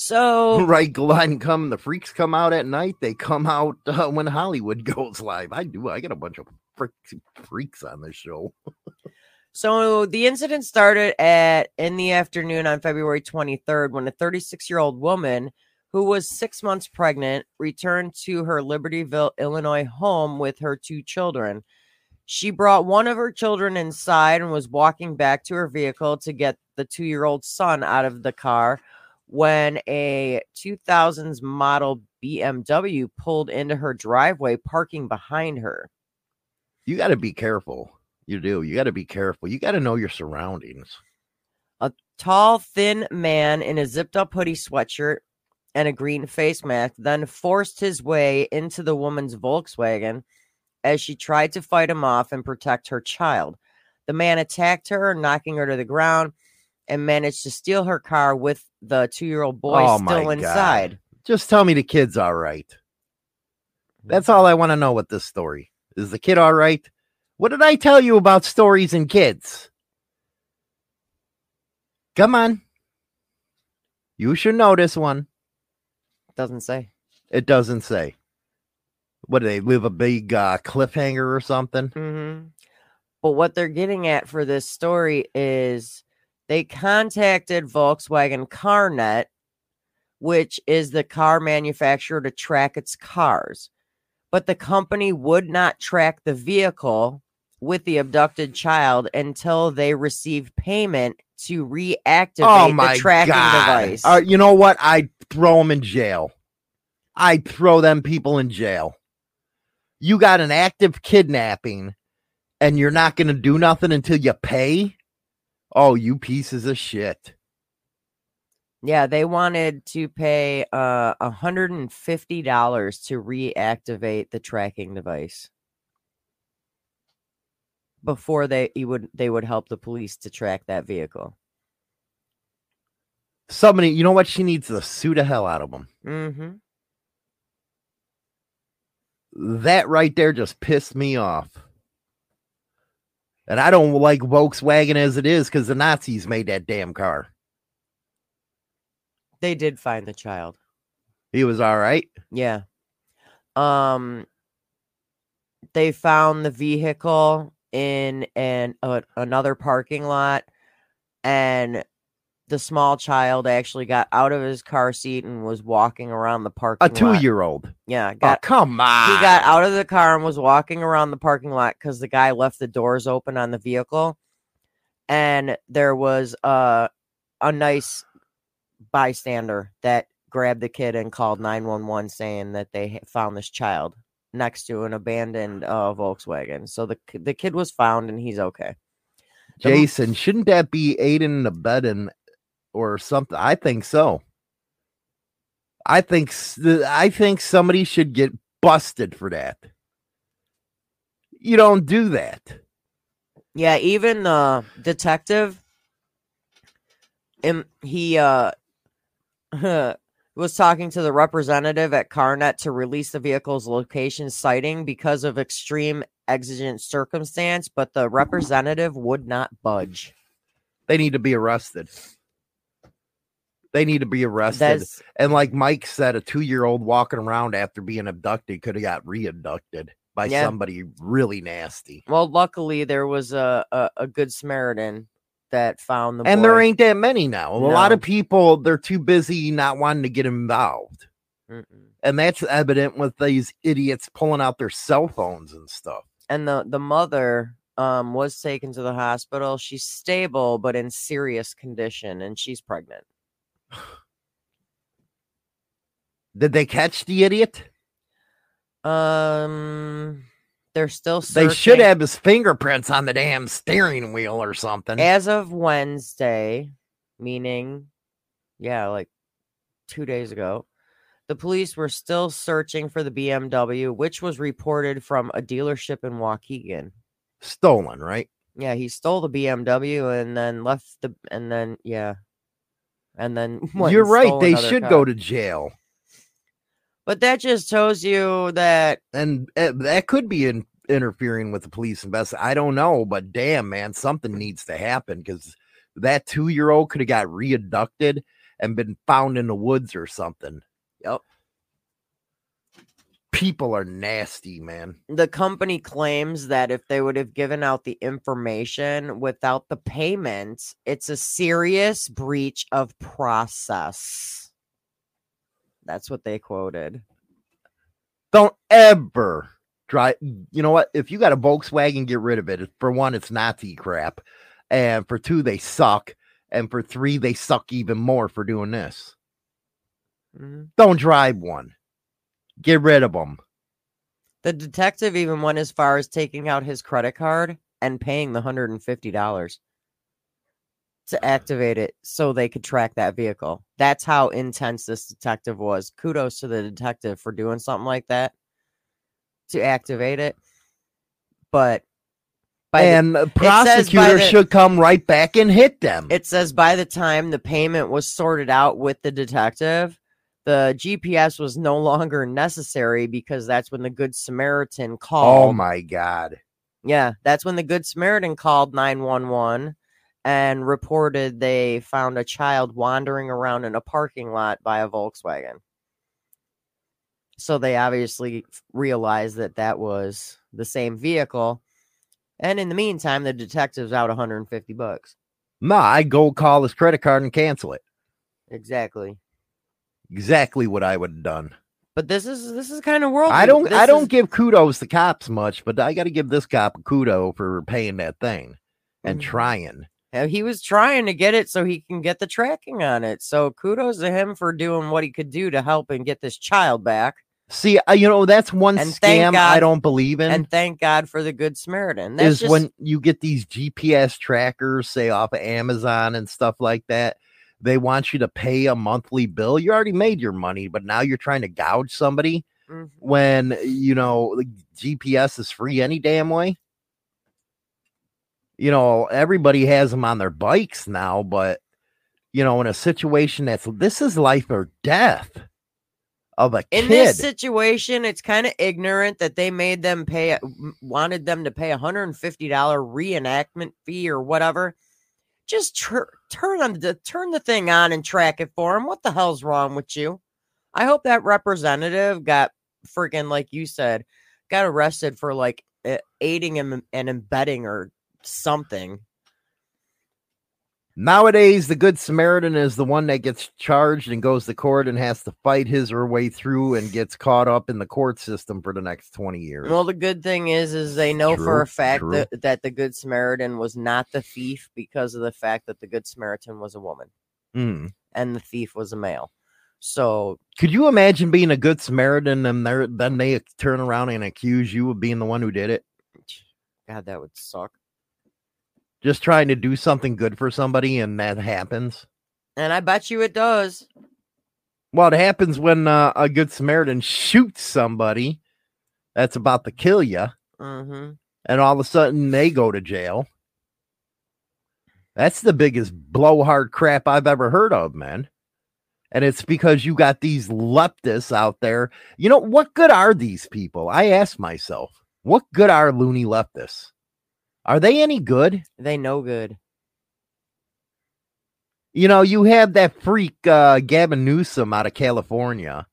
so right, Glenn, come the freaks come out at night. They come out uh, when Hollywood goes live. I do. I get a bunch of freaks, freaks on this show. So the incident started at in the afternoon on February 23rd when a 36 year old woman who was six months pregnant returned to her Libertyville, Illinois home with her two children. She brought one of her children inside and was walking back to her vehicle to get the two year old son out of the car when a 2000s model BMW pulled into her driveway, parking behind her. You got to be careful you do. You got to be careful. You got to know your surroundings. A tall, thin man in a zipped up hoodie sweatshirt and a green face mask then forced his way into the woman's Volkswagen as she tried to fight him off and protect her child. The man attacked her, knocking her to the ground, and managed to steal her car with the two year old boy oh still inside. God. Just tell me the kid's all right. That's all I want to know with this story. Is the kid all right? What did I tell you about stories and kids? Come on. You should know this one. Doesn't say. It doesn't say. What do they leave a big uh, cliffhanger or something? Mm-hmm. But what they're getting at for this story is they contacted Volkswagen CarNet, which is the car manufacturer to track its cars. But the company would not track the vehicle with the abducted child until they receive payment to reactivate oh the tracking God. device. Uh, you know what? I'd throw them in jail. I'd throw them people in jail. You got an active kidnapping and you're not going to do nothing until you pay? Oh, you pieces of shit. Yeah, they wanted to pay uh $150 to reactivate the tracking device before they he would they would help the police to track that vehicle. Somebody, you know what? She needs to sue the hell out of them. Mm-hmm. That right there just pissed me off. And I don't like Volkswagen as it is because the Nazis made that damn car. They did find the child. He was all right. Yeah. Um they found the vehicle in an uh, another parking lot and the small child actually got out of his car seat and was walking around the parking a two-year-old yeah oh, got, oh, come on he got out of the car and was walking around the parking lot because the guy left the doors open on the vehicle and there was a a nice bystander that grabbed the kid and called 911 saying that they found this child next to an abandoned uh, Volkswagen. So the the kid was found and he's okay. Jason, shouldn't that be aiding and abetting or something? I think so. I think I think somebody should get busted for that. You don't do that. Yeah, even the detective, and he uh was talking to the representative at CarNet to release the vehicle's location sighting because of extreme exigent circumstance, but the representative would not budge. They need to be arrested. They need to be arrested. That's, and like Mike said, a two year old walking around after being abducted could have got re abducted. by yeah. somebody really nasty. Well, luckily there was a, a, a good Samaritan that found the and boy. there ain't that many now. No. A lot of people they're too busy not wanting to get involved, Mm-mm. and that's evident with these idiots pulling out their cell phones and stuff. And the the mother um was taken to the hospital. She's stable but in serious condition, and she's pregnant. Did they catch the idiot? Um, they're still searching. They should have his fingerprints on the damn steering wheel or something. As of Wednesday, meaning, yeah, like two days ago, the police were still searching for the BMW, which was reported from a dealership in Waukegan. Stolen, right? Yeah, he stole the BMW and then left the, and then, yeah. And then you're right. They should car. go to jail. But that just shows you that, and uh, that could be in, interfering with the police investigation. I don't know, but damn, man, something needs to happen because that two year old could have got reabducted and been found in the woods or something. Yep. People are nasty, man. The company claims that if they would have given out the information without the payment, it's a serious breach of process. That's what they quoted. Don't ever drive. You know what? If you got a Volkswagen, get rid of it. For one, it's Nazi crap. And for two, they suck. And for three, they suck even more for doing this. Mm-hmm. Don't drive one. Get rid of them. The detective even went as far as taking out his credit card and paying the $150 to activate it so they could track that vehicle. That's how intense this detective was. Kudos to the detective for doing something like that to activate it. But and the, the prosecutor the, should come right back and hit them. It says by the time the payment was sorted out with the detective, the GPS was no longer necessary because that's when the Good Samaritan oh called. Oh my God. Yeah, that's when the Good Samaritan called 911 and reported they found a child wandering around in a parking lot by a Volkswagen. So they obviously realized that that was the same vehicle. And in the meantime, the detective's out 150 bucks. My, I go call his credit card and cancel it. Exactly. Exactly what I would have done. But this is this is kind of world. I don't I don't is... give kudos to cops much, but I got to give this cop a kudo for paying that thing and mm-hmm. trying he was trying to get it so he can get the tracking on it. So kudos to him for doing what he could do to help and get this child back. See, uh, you know that's one and scam God, I don't believe in. And thank God for the Good Samaritan. That's is just... when you get these GPS trackers, say off of Amazon and stuff like that. They want you to pay a monthly bill. You already made your money, but now you're trying to gouge somebody mm-hmm. when you know GPS is free any damn way you know, everybody has them on their bikes now, but you know, in a situation that's this is life or death of a in kid. this situation, it's kind of ignorant that they made them pay, wanted them to pay a hundred and fifty dollar reenactment fee or whatever. Just turn on the turn the thing on and track it for him. What the hell's wrong with you? I hope that representative got freaking like you said, got arrested for like aiding and, and embedding or something. Nowadays, the Good Samaritan is the one that gets charged and goes to court and has to fight his or her way through and gets caught up in the court system for the next 20 years. Well, the good thing is, is they know true, for a fact that, that the Good Samaritan was not the thief because of the fact that the Good Samaritan was a woman mm. and the thief was a male. So, could you imagine being a Good Samaritan and then they turn around and accuse you of being the one who did it? God, that would suck just trying to do something good for somebody and that happens. And I bet you it does. Well, it happens when uh, a good Samaritan shoots somebody that's about to kill you. Mm-hmm. And all of a sudden they go to jail. That's the biggest blowhard crap I've ever heard of, man. And it's because you got these leftists out there. You know, what good are these people? I ask myself, what good are loony leftists? Are they any good? They no good. You know, you have that freak uh, Gavin Newsom out of California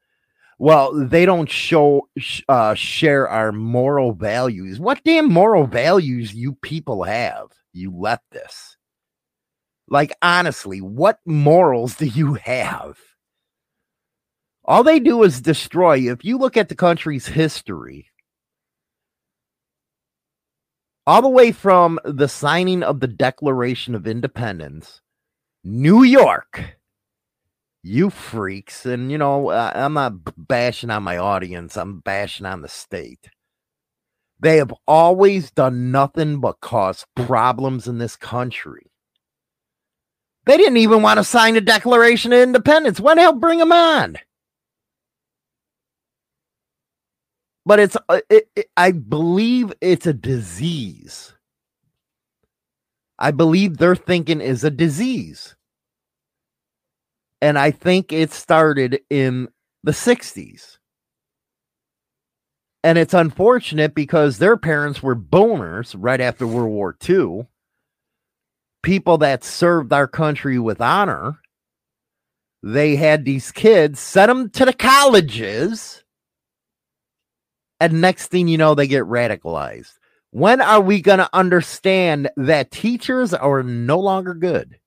well, they don't show uh, share our moral values. What damn moral values you people have? You let this. Like honestly, what morals do you have? All they do is destroy. If you look at the country's history, all the way from the signing of the Declaration of Independence, New York you freaks. And, you know, I'm not bashing on my audience, I'm bashing on the state. They have always done nothing but cause problems in this country. They didn't even want to sign the Declaration of Independence. When the hell bring them on? But it's, uh, it, it, I believe it's a disease. I believe their thinking is a disease and I think it started in the 60s. And it's unfortunate because their parents were boners right after World War II, people that served our country with honor. They had these kids, sent them to the colleges, and next thing you know, they get radicalized. When are we going to understand that teachers are no longer good?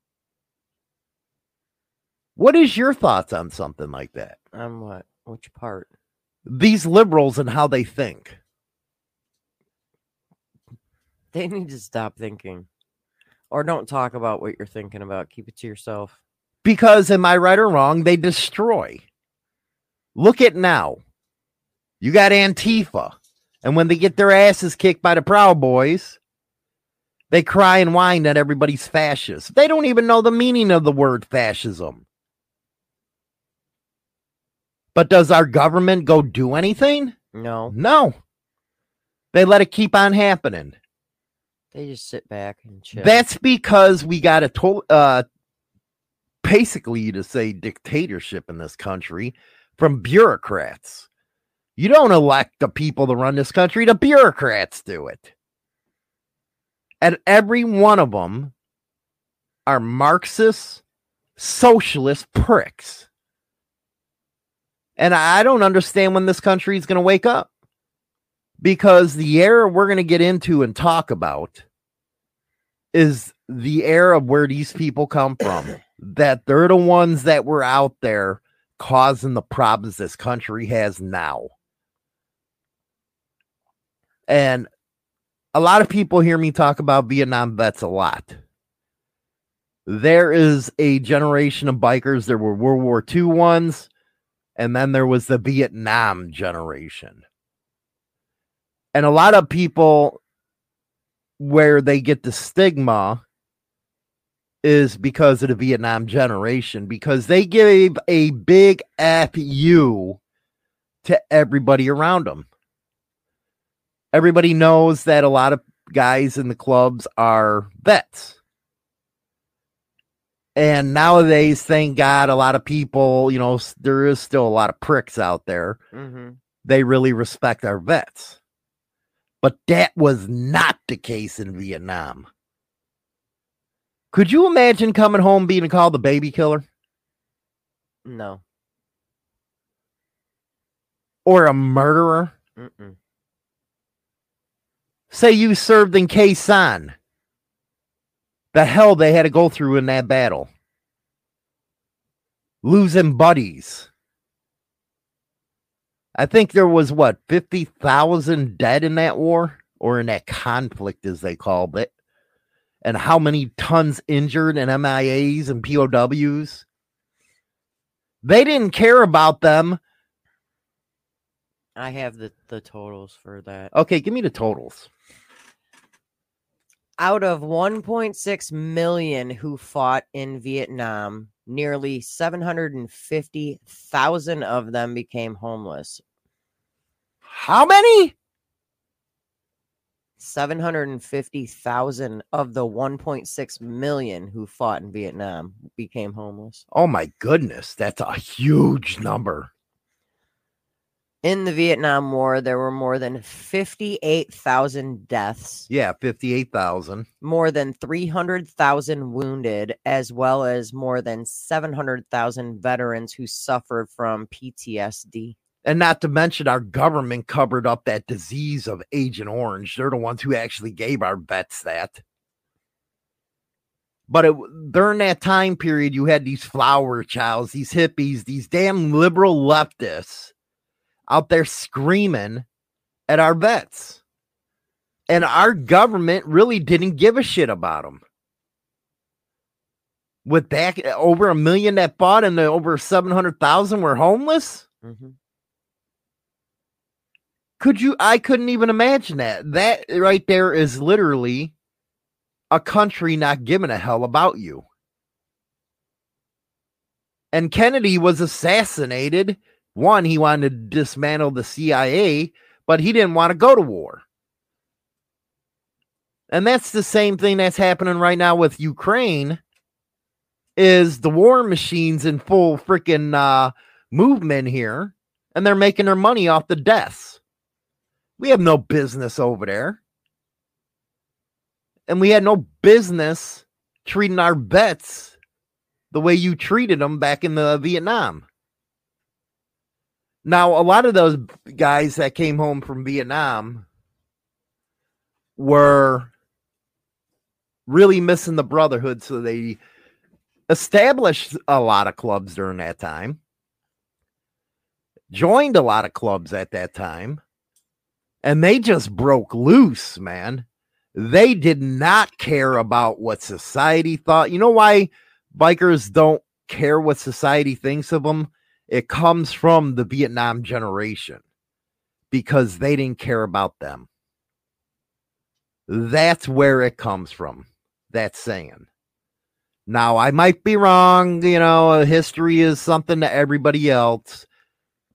What is your thoughts on something like that? On what? Which part? These liberals and how they think. They need to stop thinking. Or don't talk about what you're thinking about. Keep it to yourself. Because, am I right or wrong? They destroy. Look at now. You got Antifa. And when they get their asses kicked by the Proud Boys, they cry and whine that everybody's fascist. They don't even know the meaning of the word fascism. But does our government go do anything? No. No. They let it keep on happening. They just sit back and chill. That's because we got a to- uh basically to say dictatorship in this country from bureaucrats. You don't elect the people to run this country, the bureaucrats do it. And every one of them are Marxist, socialist pricks. And I don't understand when this country is going to wake up because the era we're going to get into and talk about is the era of where these people come from. that they're the ones that were out there causing the problems this country has now. And a lot of people hear me talk about Vietnam vets a lot. There is a generation of bikers. There were World War II ones and then there was the Vietnam generation. And a lot of people where they get the stigma is because of the Vietnam generation, because they gave a big F you to everybody around them. Everybody knows that a lot of guys in the clubs are vets. And nowadays, thank God, a lot of people, you know, there is still a lot of pricks out there. Mm-hmm. They really respect our vets. But that was not the case in Vietnam. Could you imagine coming home being called the baby killer? No. Or a murderer? Mm-mm. Say you served in Khe Sanh the hell they had to go through in that battle. Losing buddies. I think there was what, 50,000 dead in that war or in that conflict, as they called it. And how many tons injured and MIAs and POWs? They didn't care about them. I have the, the totals for that. Okay, give me the totals out of 1.6 million who fought in Vietnam, nearly 750,000 of them became homeless. How many? 750,000 of the 1.6 million who fought in Vietnam became homeless. Oh my goodness, that's a huge number. In the Vietnam War, there were more than 58,000 deaths. Yeah, 58,000. More than 300,000 wounded, as well as more than 700,000 veterans who suffered from PTSD. And not to mention, our government covered up that disease of Agent Orange. They're the ones who actually gave our vets that. But it, during that time period, you had these flower childs, these hippies, these damn liberal leftists out there screaming at our vets. And our government really didn't give a shit about them. With that, over a million that bought and the over 700,000 were homeless. Mm-hmm. Could you? I couldn't even imagine that. That right there is literally a country not giving a hell about you. And Kennedy was assassinated. One, he wanted to dismantle the CIA, but he didn't want to go to war. And that's the same thing that's happening right now with Ukraine is the war machines in full freaking uh, movement here and they're making their money off the deaths. We have no business over there. And we had no business treating our vets the way you treated them back in the Vietnam. Now, a lot of those guys that came home from Vietnam were really missing the brotherhood, so they established a lot of clubs during that time, joined a lot of clubs at that time, and they just broke loose, man. They did not care about what society thought. You know why bikers don't care what society thinks of them? It comes from the Vietnam generation because they didn't care about them. That's where it comes from. That saying. Now, I might be wrong. You know, uh, history is something to everybody else,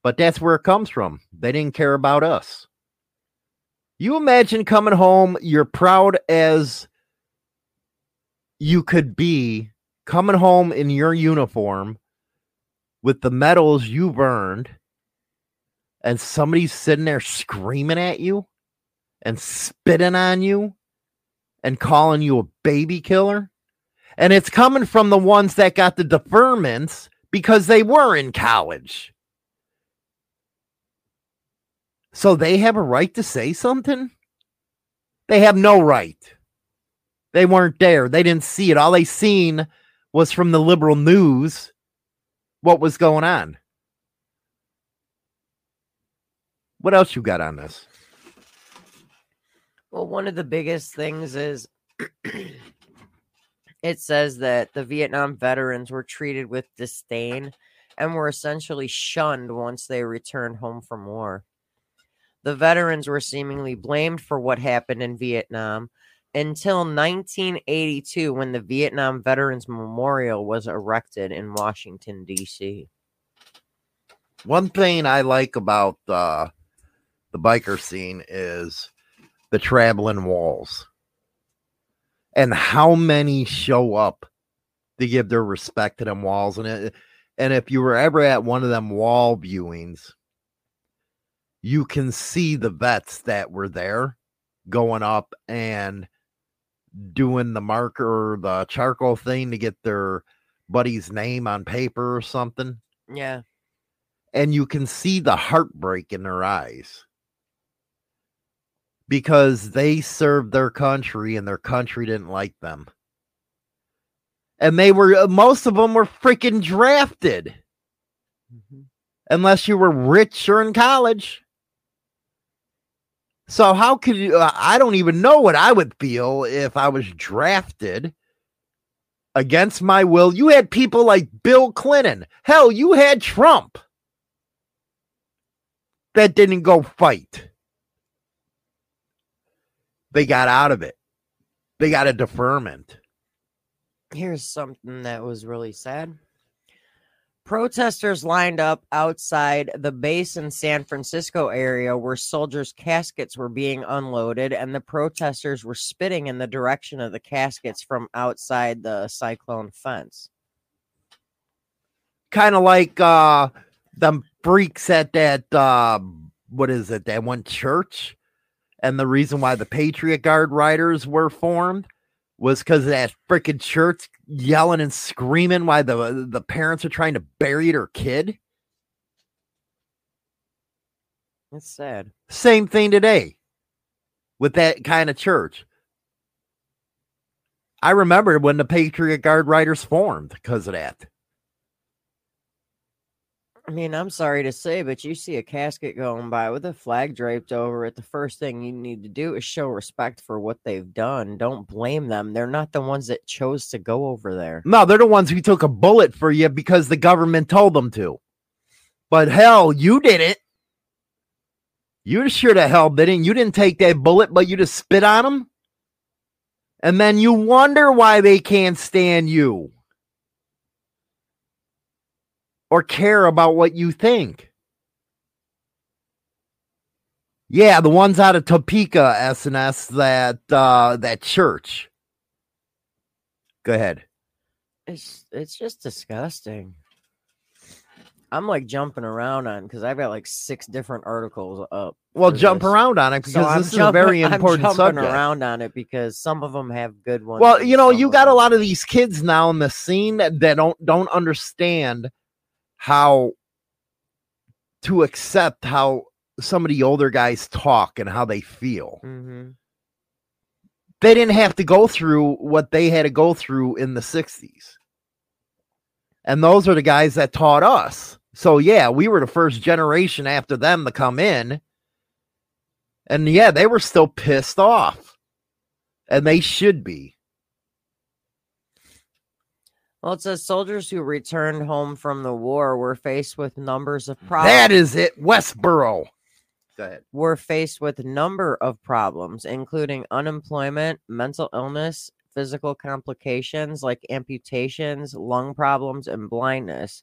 but that's where it comes from. They didn't care about us. You imagine coming home, you're proud as you could be, coming home in your uniform with the medals you've earned, and somebody's sitting there screaming at you and spitting on you and calling you a baby killer. And it's coming from the ones that got the deferments because they were in college. So they have a right to say something? They have no right. They weren't there. They didn't see it. All they seen was from the liberal news what was going on. What else you got on this? Well, one of the biggest things is it says that the Vietnam veterans were treated with disdain and were essentially shunned once they returned home from war. The veterans were seemingly blamed for what happened in Vietnam until 1982 when the Vietnam Veterans Memorial was erected in Washington, D.C. One thing I like about uh, the biker scene is the traveling walls and how many show up to give their respect to them walls. And, it, and if you were ever at one of them wall viewings, you can see the vets that were there going up and doing the marker the charcoal thing to get their buddy's name on paper or something. Yeah. And you can see the heartbreak in their eyes because they served their country and their country didn't like them. And they were, uh, most of them were freaking drafted. Mm-hmm. Unless you were rich or in college. So how could you? Uh, I don't even know what I would feel if I was drafted against my will. You had people like Bill Clinton. Hell, you had Trump that didn't go fight. They got out of it. They got a deferment. Here's something that was really sad. Protesters lined up outside the base in San Francisco area where soldiers' caskets were being unloaded, and the protesters were spitting in the direction of the caskets from outside the cyclone fence. Kind of like uh the freaks at that uh what is it, that one church? And the reason why the Patriot Guard riders were formed was because that freaking church yelling and screaming while the the parents are trying to bury their kid. It's sad. Same thing today with that kind of church. I remember when the Patriot Guard Riders formed because of that. I mean, I'm sorry to say, but you see a casket going by with a flag draped over it. The first thing you need to do is show respect for what they've done. Don't blame them. They're not the ones that chose to go over there. No, they're the ones who took a bullet for you because the government told them to. But hell, you did it. You sure the hell didn't. You didn't take that bullet, but you just spit on them. And then you wonder why they can't stand you or care about what you think. Yeah, the ones out of Topeka, SNS, that uh, that church. Go ahead. It's it's just disgusting. I'm like jumping around on because I've got like six different articles up. Well, jump this. around on it because so this is a very important I'm jumping subject. around on it because some of them have good ones. Well, you know, you got a lot of these kids now in the scene that, that don't don't understand how to accept how some of the older guys talk and how they feel. Mm-hmm. They didn't have to go through what they had to go through in the 60s. And those are the guys that taught us. So, yeah, we were the first generation after them to come in. And yeah, they were still pissed off. And they should be. Well, it says soldiers who returned home from the war were faced with numbers of problems. That is it, Westboro. Go ahead. Were faced with a number of problems, including unemployment, mental illness, physical complications like amputations, lung problems, and blindness.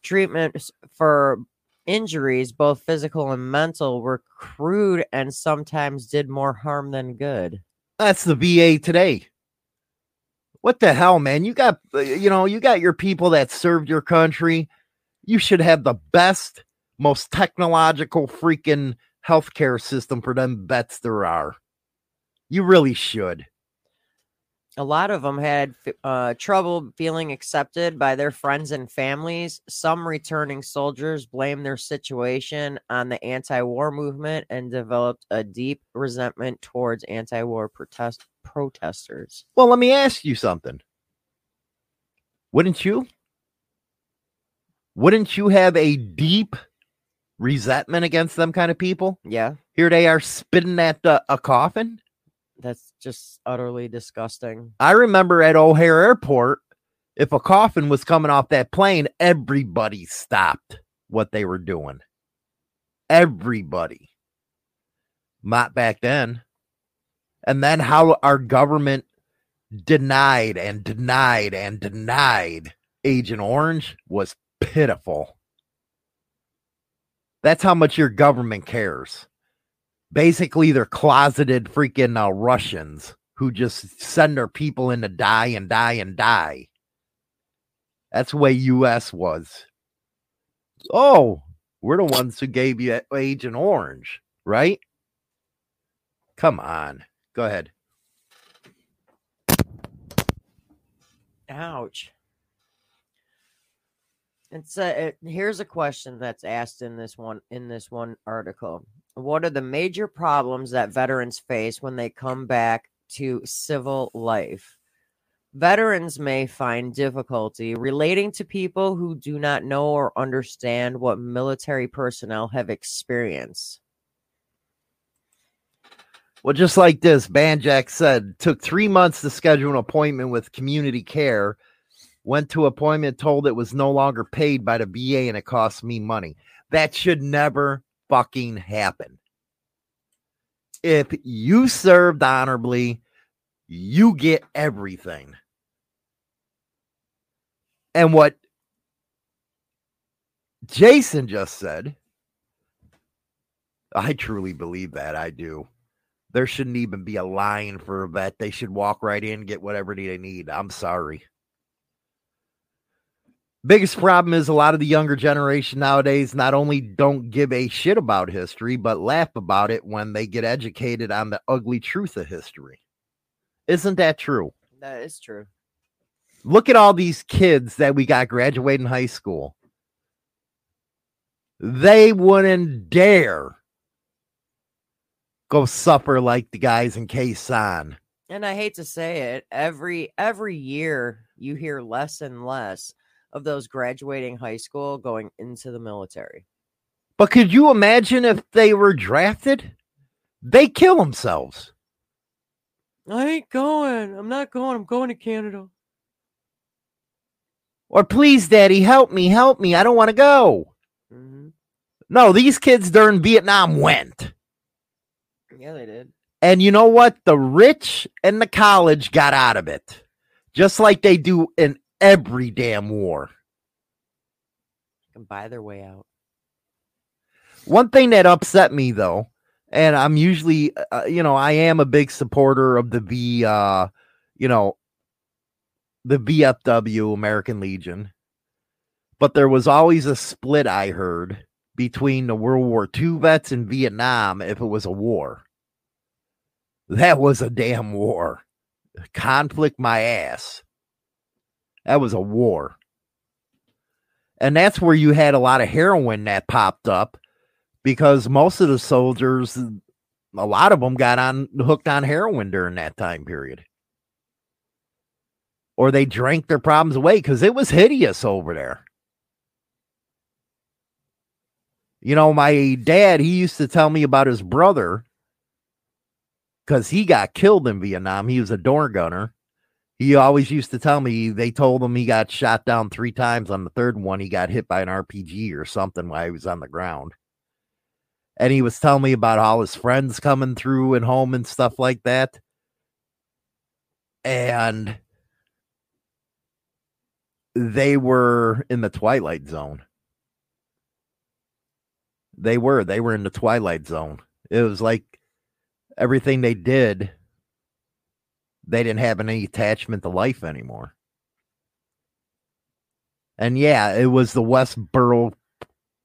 Treatments for injuries, both physical and mental, were crude and sometimes did more harm than good. That's the VA today. What the hell, man? You got, uh, you know, you got your people that served your country. You should have the best, most technological freaking healthcare system for them vets there are. You really should a lot of them had uh, trouble feeling accepted by their friends and families. Some returning soldiers blamed their situation on the anti war movement and developed a deep resentment towards anti war protest- protesters. Well, let me ask you something. Wouldn't you? Wouldn't you have a deep resentment against them kind of people? Yeah. Here they are spitting at uh, a coffin that's just utterly disgusting. I remember at O'Hare Airport, if a coffin was coming off that plane, everybody stopped what they were doing. Everybody. Not back then. And then how our government denied and denied and denied Agent Orange was pitiful. That's how much your government cares basically they're closeted freaking uh, Russians who just send their people in to die and die and die. That's the way US was. Oh, we're the ones who gave you Agent Orange, right? Come on. Go ahead. Ouch. And so uh, it, here's a question that's asked in this one in this one article. What are the major problems that veterans face when they come back to civil life? Veterans may find difficulty relating to people who do not know or understand what military personnel have experienced. Well, just like this, Banjack said, took three months to schedule an appointment with community care. Went to appointment, told it was no longer paid by the VA and it cost me money. That should never fucking happen. If you served honorably, you get everything. And what Jason just said, I truly believe that. I do. There shouldn't even be a line for a vet. They should walk right in, get whatever they need. I'm sorry. Biggest problem is a lot of the younger generation nowadays not only don't give a shit about history, but laugh about it when they get educated on the ugly truth of history. Isn't that true? That is true. Look at all these kids that we got graduating high school. They wouldn't dare go suffer like the guys in Khe Sanh. And I hate to say it, every every year you hear less and less of those graduating high school going into the military. But could you imagine if they were drafted? They kill themselves. I ain't going. I'm not going. I'm going to Canada. Or please, daddy, help me, help me. I don't want to go. Mm-hmm. No, these kids during Vietnam went. Yeah, they did. And you know what? The rich and the college got out of it, just like they do in every damn war. Can buy their way out. One thing that upset me though, and I'm usually, uh, you know, I am a big supporter of the V, uh, you know, the VFW American Legion, but there was always a split I heard between the World War II vets and Vietnam if it was a war. That was a damn war. Conflict my ass. That was a war. And that's where you had a lot of heroin that popped up because most of the soldiers, a lot of them got on hooked on heroin during that time period. Or they drank their problems away because it was hideous over there. You know, my dad, he used to tell me about his brother because he got killed in Vietnam. He was a door gunner. He always used to tell me they told him he got shot down three times. On the third one, he got hit by an RPG or something while he was on the ground. And he was telling me about all his friends coming through and home and stuff like that. And they were in the twilight zone. They were. They were in the twilight zone. It was like everything they did, they didn't have any attachment to life anymore. And yeah, it was the Westboro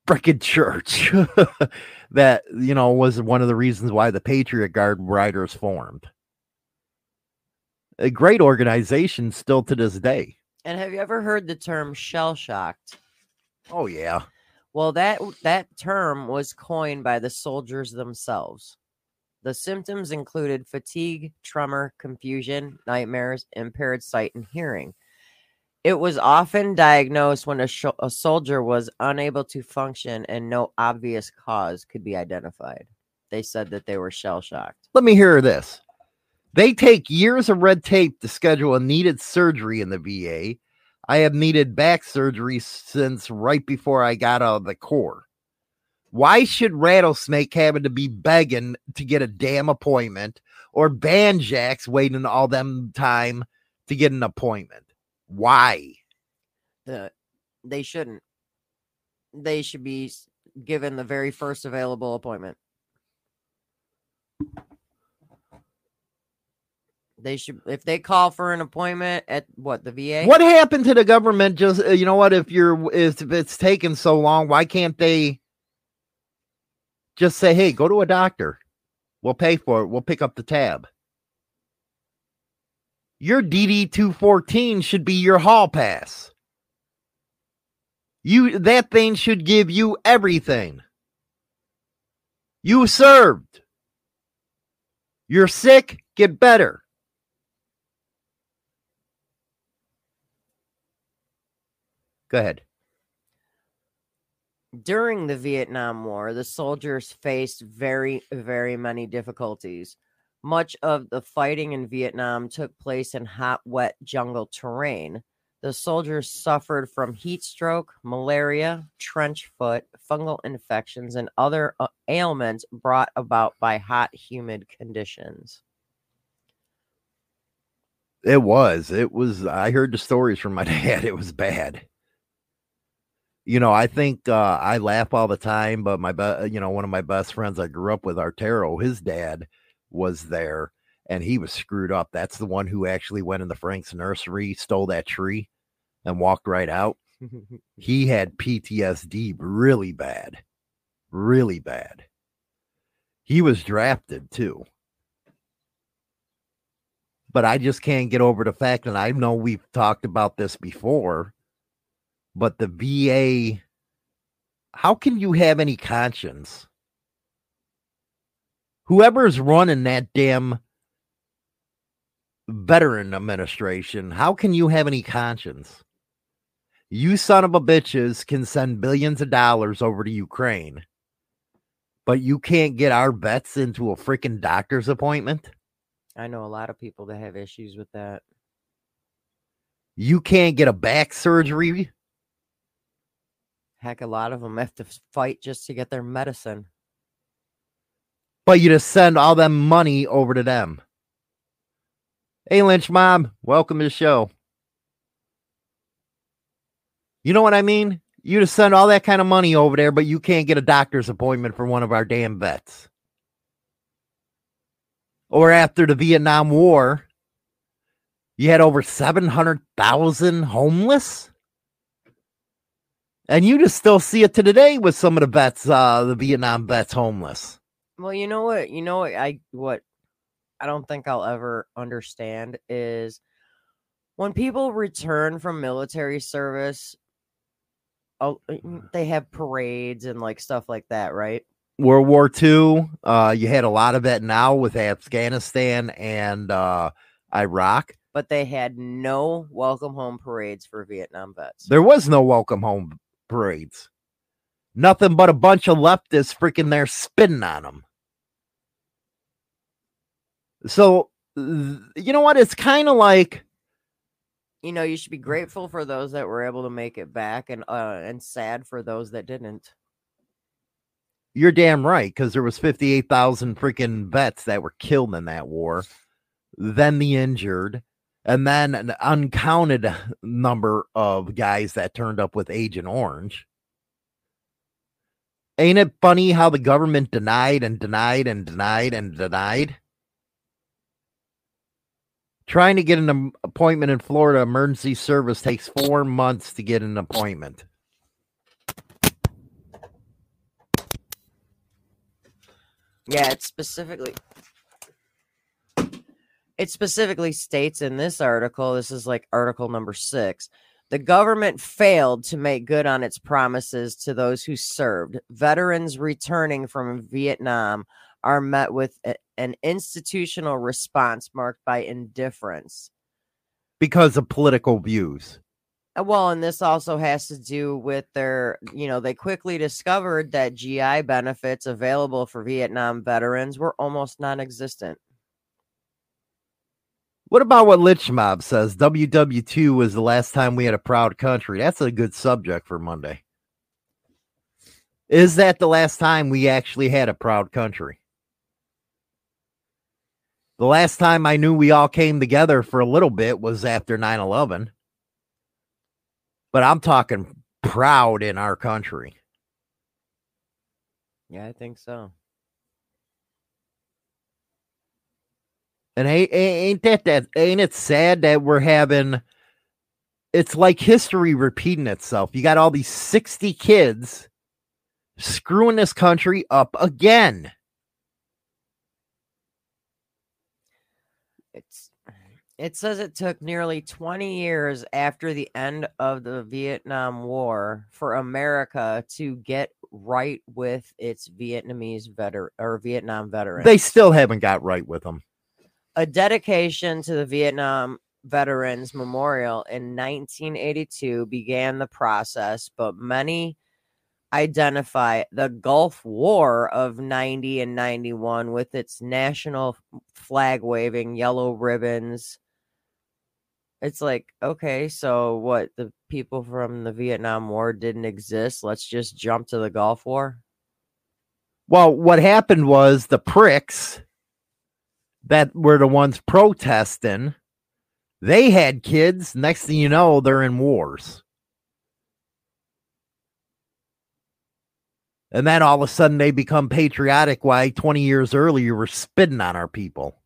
freaking church that, you know, was one of the reasons why the Patriot Guard Riders formed. A great organization still to this day. And have you ever heard the term shell shocked? Oh yeah. Well, that that term was coined by the soldiers themselves. The symptoms included fatigue, tremor, confusion, nightmares, impaired sight and hearing. It was often diagnosed when a, sh- a soldier was unable to function and no obvious cause could be identified. They said that they were shell shocked. Let me hear this. They take years of red tape to schedule a needed surgery in the VA. I have needed back surgery since right before I got out of the Corps. Why should Rattlesnake having to be begging to get a damn appointment or Banjacks waiting all them time to get an appointment? Why? The, they shouldn't. They should be given the very first available appointment. They should, if they call for an appointment at what the VA. What happened to the government? Just uh, you know what? If you're if it's taken so long, why can't they just say, hey, go to a doctor. We'll pay for it. We'll pick up the tab. Your DD 214 should be your hall pass. You that thing should give you everything. You served. You're sick, get better. Go ahead. During the Vietnam War, the soldiers faced very, very many difficulties. Much of the fighting in Vietnam took place in hot, wet jungle terrain. The soldiers suffered from heat stroke, malaria, trench foot, fungal infections, and other uh, ailments brought about by hot, humid conditions. It was. It was. I heard the stories from my dad. It was bad you know, I think uh, I laugh all the time, but my, be- you know, one of my best friends I grew up with, Artero, his dad was there and he was screwed up. That's the one who actually went in the Frank's nursery, stole that tree, and walked right out. he had PTSD really bad, really bad. He was drafted too. But I just can't get over the fact, and I know we've talked about this before but the VA, how can you have any conscience Whoever's running that damn veteran administration, how can you have any conscience? You son of a bitches can send billions of dollars over to Ukraine, but you can't get our vets into a freaking doctor's appointment? I know a lot of people that have issues with that. You can't get a back surgery? Heck, a lot of them have to fight just to get their medicine. But you just send all that money over to them. Hey, Lynch Mob, welcome to the show. You know what I mean? You just send all that kind of money over there, but you can't get a doctor's appointment for one of our damn vets. Or after the Vietnam War, you had over 700,000 homeless. And you just still see it to today with some of the vets, uh, the Vietnam vets homeless. Well, you know what? You know what? I what I don't think I'll ever understand is when people return from military service, oh, they have parades and like stuff like that, right? World War II, uh, you had a lot of that now with Afghanistan and uh, Iraq. But they had no welcome home parades for Vietnam vets. There was no welcome home parades. Nothing but a bunch of leftists freaking there spitting on them. So, you know what? It's kind of like you know, you should be grateful for those that were able to make it back and uh and sad for those that didn't. You're damn right cuz there was 58,000 freaking vets that were killed in that war. Then the injured and then an uncounted number of guys that turned up with Agent Orange. Ain't it funny how the government denied and denied and denied and denied? Trying to get an appointment in Florida emergency service takes four months to get an appointment. Yeah, it's specifically it specifically states in this article, this is like article number 6. The government failed to make good on its promises to those who served. Veterans returning from Vietnam are met with a, an institutional response marked by indifference because of political views. Uh, well, and this also has to do with their, you know, they quickly discovered that GI benefits available for Vietnam veterans were almost non existent. What about what Lynch Mob says? WW2 was the last time we had a proud country. That's a good subject for Monday. Is that the last time we actually had a proud country? The last time I knew we all came together for a little bit was after 9 11. But I'm talking proud in our country. Yeah, I think so. And ain't, that that ain't it sad that we're having it's like history repeating itself. You got all these 60 kids screwing this country up again. It's It says it took nearly 20 years after the end of the Vietnam War for America to get right with its Vietnamese veteran or Vietnam veterans. They still haven't got right with them. A dedication to the Vietnam Veterans Memorial in 1982 began the process, but many identify the Gulf War of 90 and 91 with its national flag waving, yellow ribbons, it's like, okay, so what? The people from the Vietnam War didn't exist. Let's just jump to the Gulf War. Well, what happened was the pricks that were the ones protesting, they had kids. Next thing you know, they're in wars. And then all of a sudden they become patriotic. Why 20 years earlier you were spitting on our people.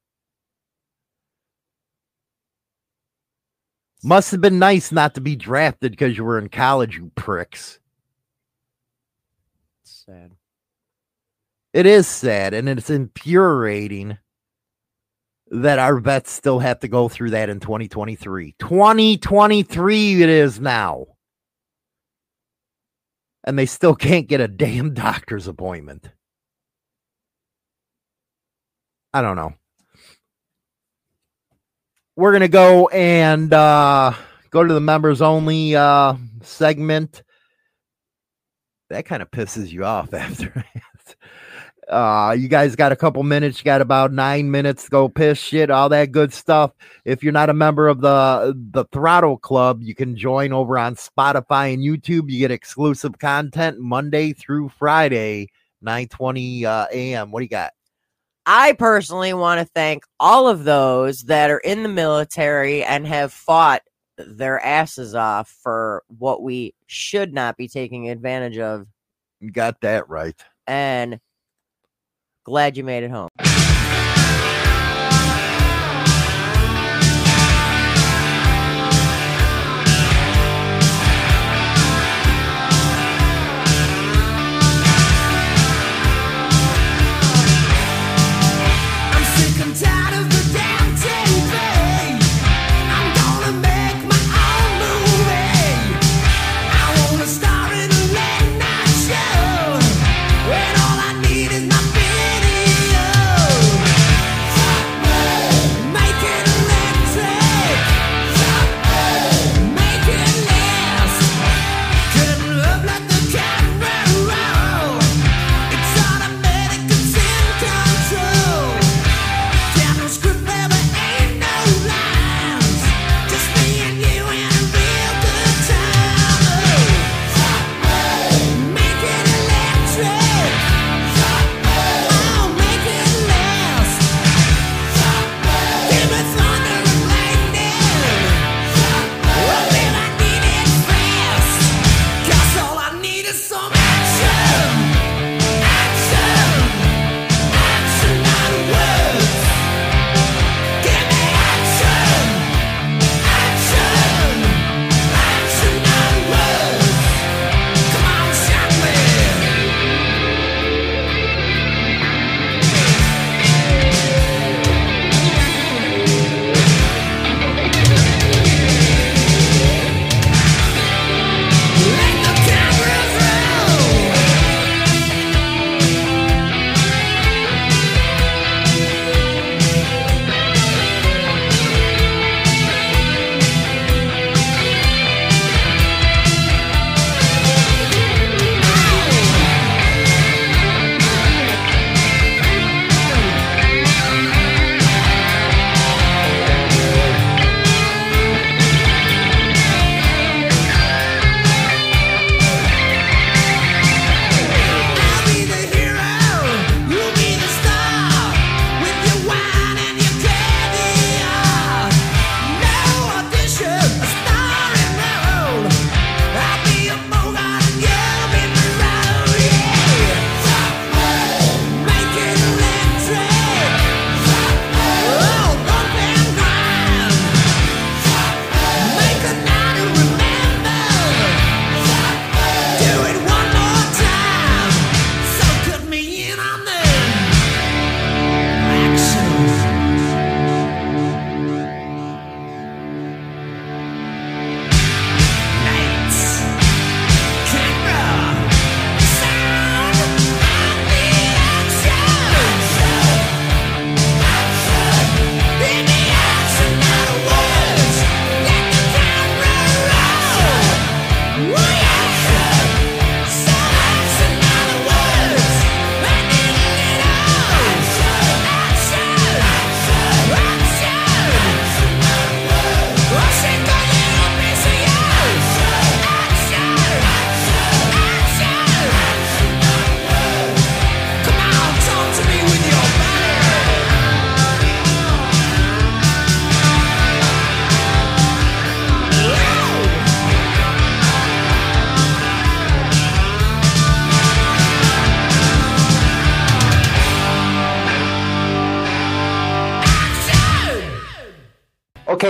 Must have been nice not to be drafted because you were in college, you pricks. It's sad. It is sad, and it's infuriating that our vets still have to go through that in 2023. 2023 it is now. And they still can't get a damn doctor's appointment. I don't know. We're gonna go and uh, go to the members only uh, segment. That kind of pisses you off after. Uh, you guys got a couple minutes. You got about nine minutes to go piss shit, all that good stuff. If you're not a member of the the Throttle Club, you can join over on Spotify and YouTube. You get exclusive content Monday through Friday, 9:20 uh, a.m. What do you got? I personally want to thank all of those that are in the military and have fought their asses off for what we should not be taking advantage of. You got that right. And Glad you made it home.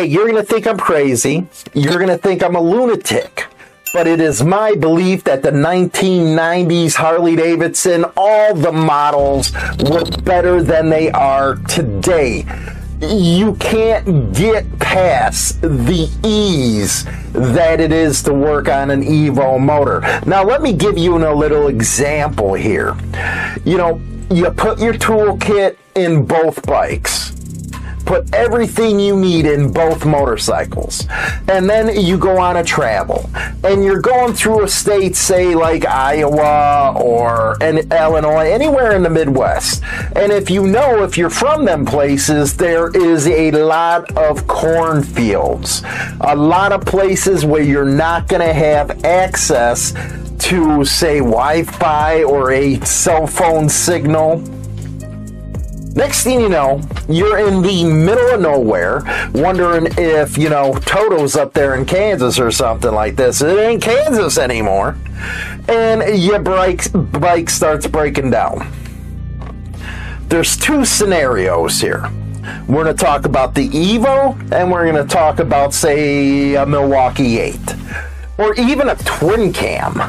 You're going to think I'm crazy. You're going to think I'm a lunatic. But it is my belief that the 1990s Harley Davidson, all the models were better than they are today. You can't get past the ease that it is to work on an Evo motor. Now, let me give you a little example here. You know, you put your toolkit in both bikes put everything you need in both motorcycles. And then you go on a travel. And you're going through a state, say like Iowa or Illinois, anywhere in the Midwest. And if you know, if you're from them places, there is a lot of cornfields. A lot of places where you're not going to have access to, say, Wi Fi or a cell phone signal Next thing you know, you're in the middle of nowhere, wondering if, you know, Toto's up there in Kansas or something like this. It ain't Kansas anymore. And your bike, bike starts breaking down. There's two scenarios here. We're going to talk about the Evo, and we're going to talk about, say, a Milwaukee 8, or even a twin cam.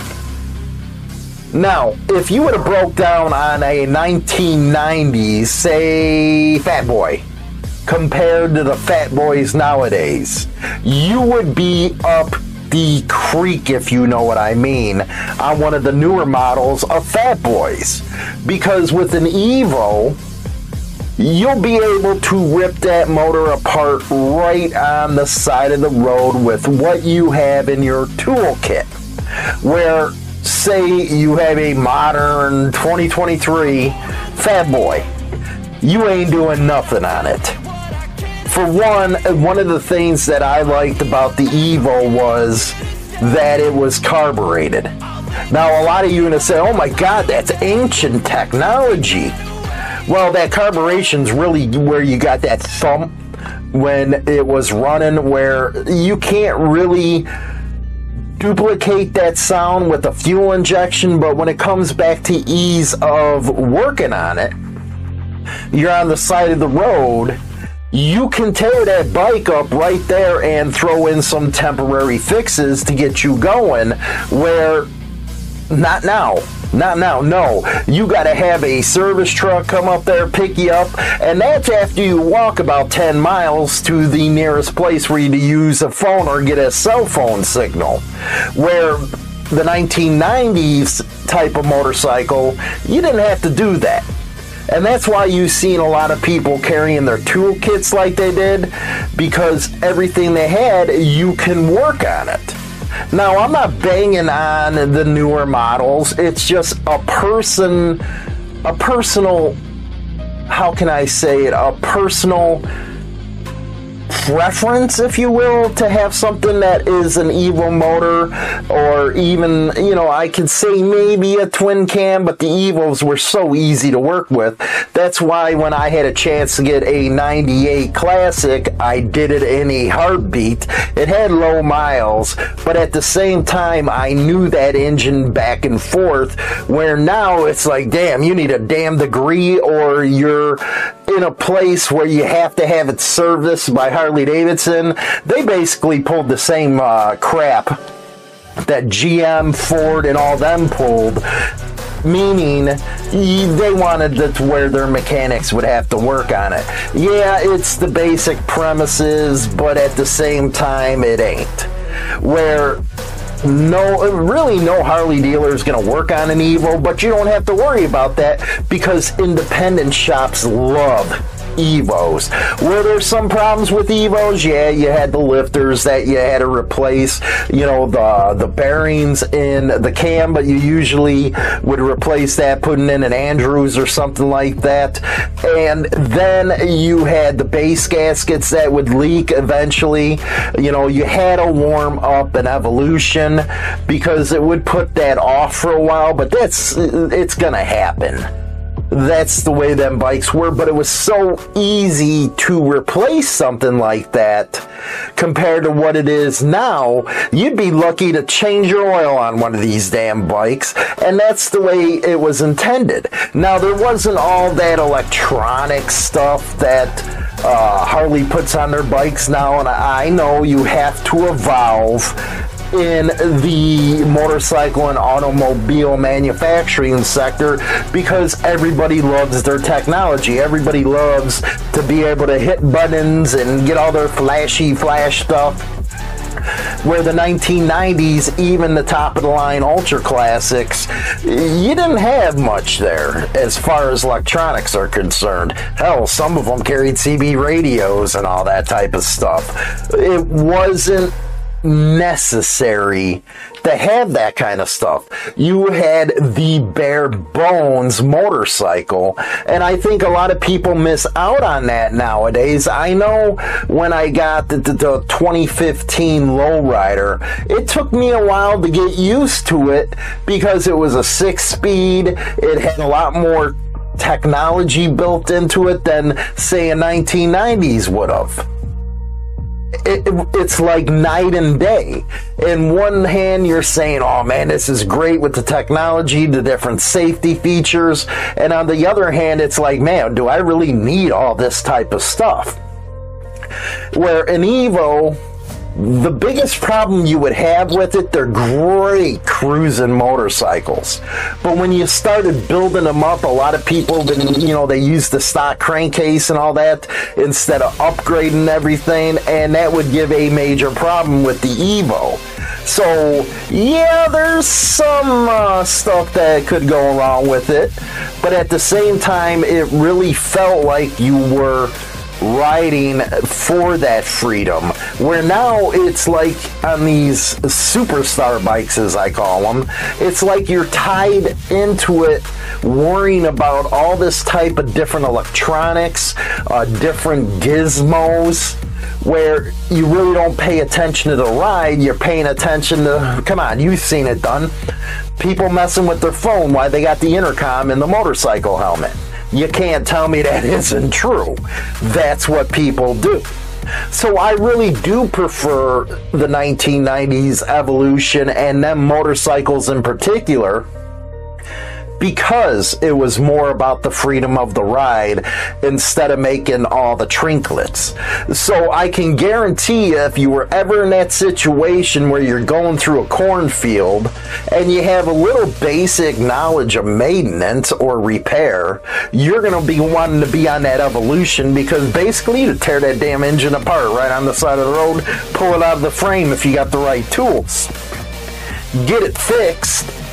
Now, if you would have broke down on a 1990s, say, Fat Boy, compared to the Fat Boys nowadays, you would be up the creek, if you know what I mean, on one of the newer models of Fat Boys. Because with an Evo, you'll be able to rip that motor apart right on the side of the road with what you have in your toolkit. Where say you have a modern 2023 Fat Boy, you ain't doing nothing on it. For one, one of the things that I liked about the Evo was that it was carbureted. Now, a lot of you are going to say, oh my God, that's ancient technology. Well, that carburetion's really where you got that thump when it was running, where you can't really duplicate that sound with a fuel injection, but when it comes back to ease of working on it, you're on the side of the road. You can tear that bike up right there and throw in some temporary fixes to get you going. Where not now. Not now, no. You got to have a service truck come up there, pick you up, and that's after you walk about 10 miles to the nearest place where you to use a phone or get a cell phone signal. Where the 1990s type of motorcycle, you didn't have to do that. And that's why you've seen a lot of people carrying their toolkits like they did, because everything they had, you can work on it. Now, I'm not banging on the newer models. It's just a person, a personal, how can I say it? A personal preference, if you will, to have something that is an Evo motor, or even, you know, I could say maybe a twin cam, but the Evos were so easy to work with. That's why when I had a chance to get a 98 Classic, I did it in a heartbeat. It had low miles, but at the same time, I knew that engine back and forth, where now it's like, damn, you need a damn degree or you're in a place where you have to have it serviced by Harley Davidson. They basically pulled the same uh, crap that GM, Ford, and all them pulled meaning they wanted to where their mechanics would have to work on it. Yeah, it's the basic premises, but at the same time, it ain't. Where no, really, no Harley dealer is going to work on an Evo, but you don't have to worry about that because independent shops love Evos. Were there some problems with Evos? Yeah, you had the lifters that you had to replace, you know, the the bearings in the cam, but you usually would replace that putting in an Andrews or something like that. And then you had the base gaskets that would leak eventually. You know, you had to warm up an evolution because it would put that off for a while, but that's it's gonna happen that's the way them bikes were, but it was so easy to replace something like that compared to what it is now. You'd be lucky to change your oil on one of these damn bikes, and that's the way it was intended. Now, there wasn't all that electronic stuff that uh, Harley puts on their bikes now, and I know you have to evolve in the motorcycle and automobile manufacturing sector because everybody loves their technology. Everybody loves to be able to hit buttons and get all their flashy flash stuff. Where the 1990s, even the top of the line ultra classics, you didn't have much there as far as electronics are concerned. Hell, some of them carried CB radios and all that type of stuff. It wasn't necessary to have that kind of stuff. You had the bare bones motorcycle, and I think a lot of people miss out on that nowadays. I know when I got the, the, the 2015 lowrider, it took me a while to get used to it because it was a six speed, it had a lot more technology built into it than, say, a 1990s would have it, it's like night and day. In one hand, you're saying, oh man, this is great with the technology, the different safety features. And on the other hand, it's like, man, do I really need all this type of stuff? Where an Evo, the biggest problem you would have with it, they're great cruising motorcycles. But when you started building them up, a lot of people, been, you know, they used the stock crankcase and all that instead of upgrading everything, and that would give a major problem with the Evo. So, yeah, there's some uh, stuff that could go wrong with it, but at the same time, it really felt like you were riding for that freedom. Where now it's like on these superstar bikes, as I call them, it's like you're tied into it, worrying about all this type of different electronics, uh, different gizmos. Where you really don't pay attention to the ride, you're paying attention to, come on, you've seen it done. People messing with their phone while they got the intercom in the motorcycle helmet you can't tell me that isn't true. That's what people do. So I really do prefer the 1990s evolution and them motorcycles in particular because it was more about the freedom of the ride instead of making all the trinklets. So I can guarantee you, if you were ever in that situation where you're going through a cornfield and you have a little basic knowledge of maintenance or repair, you're going to be wanting to be on that evolution because basically to tear that damn engine apart right on the side of the road, pull it out of the frame if you got the right tools. Get it fixed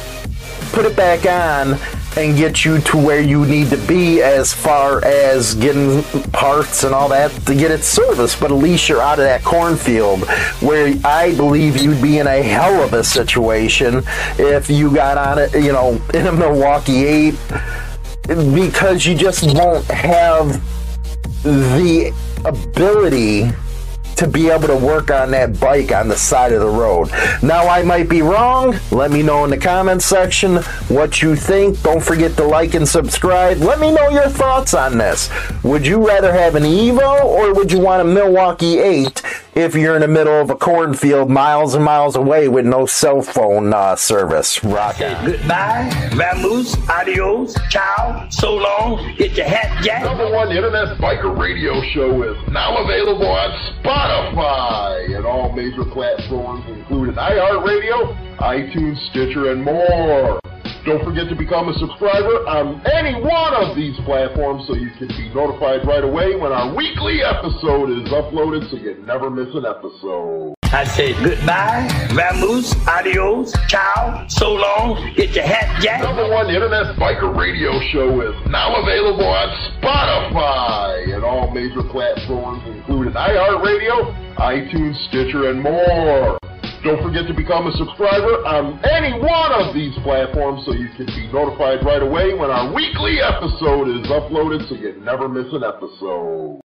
put it back on and get you to where you need to be as far as getting parts and all that to get it serviced. But at least you're out of that cornfield where I believe you'd be in a hell of a situation if you got on it, you know, in a Milwaukee 8 because you just won't have the ability to be able to work on that bike on the side of the road. Now, I might be wrong. Let me know in the comments section what you think. Don't forget to like and subscribe. Let me know your thoughts on this. Would you rather have an Evo or would you want a Milwaukee 8 if you're in the middle of a cornfield miles and miles away with no cell phone uh, service? Rock on. Goodbye, vamoose, adios, ciao, so long, get your hat jack. Number one internet biker radio show is now available on Spotify. Spotify and all major platforms, including iHeartRadio, iTunes, Stitcher, and more. Don't forget to become a subscriber on any one of these platforms so you can be notified right away when our weekly episode is uploaded so you never miss an episode. I say goodbye, vamoose, adios, ciao, so long, get your hat jack. Number one internet biker radio show is now available on Spotify and all major platforms, including iHeartRadio, iTunes, Stitcher, and more. Don't forget to become a subscriber on any one of these platforms so you can be notified right away when our weekly episode is uploaded so you never miss an episode.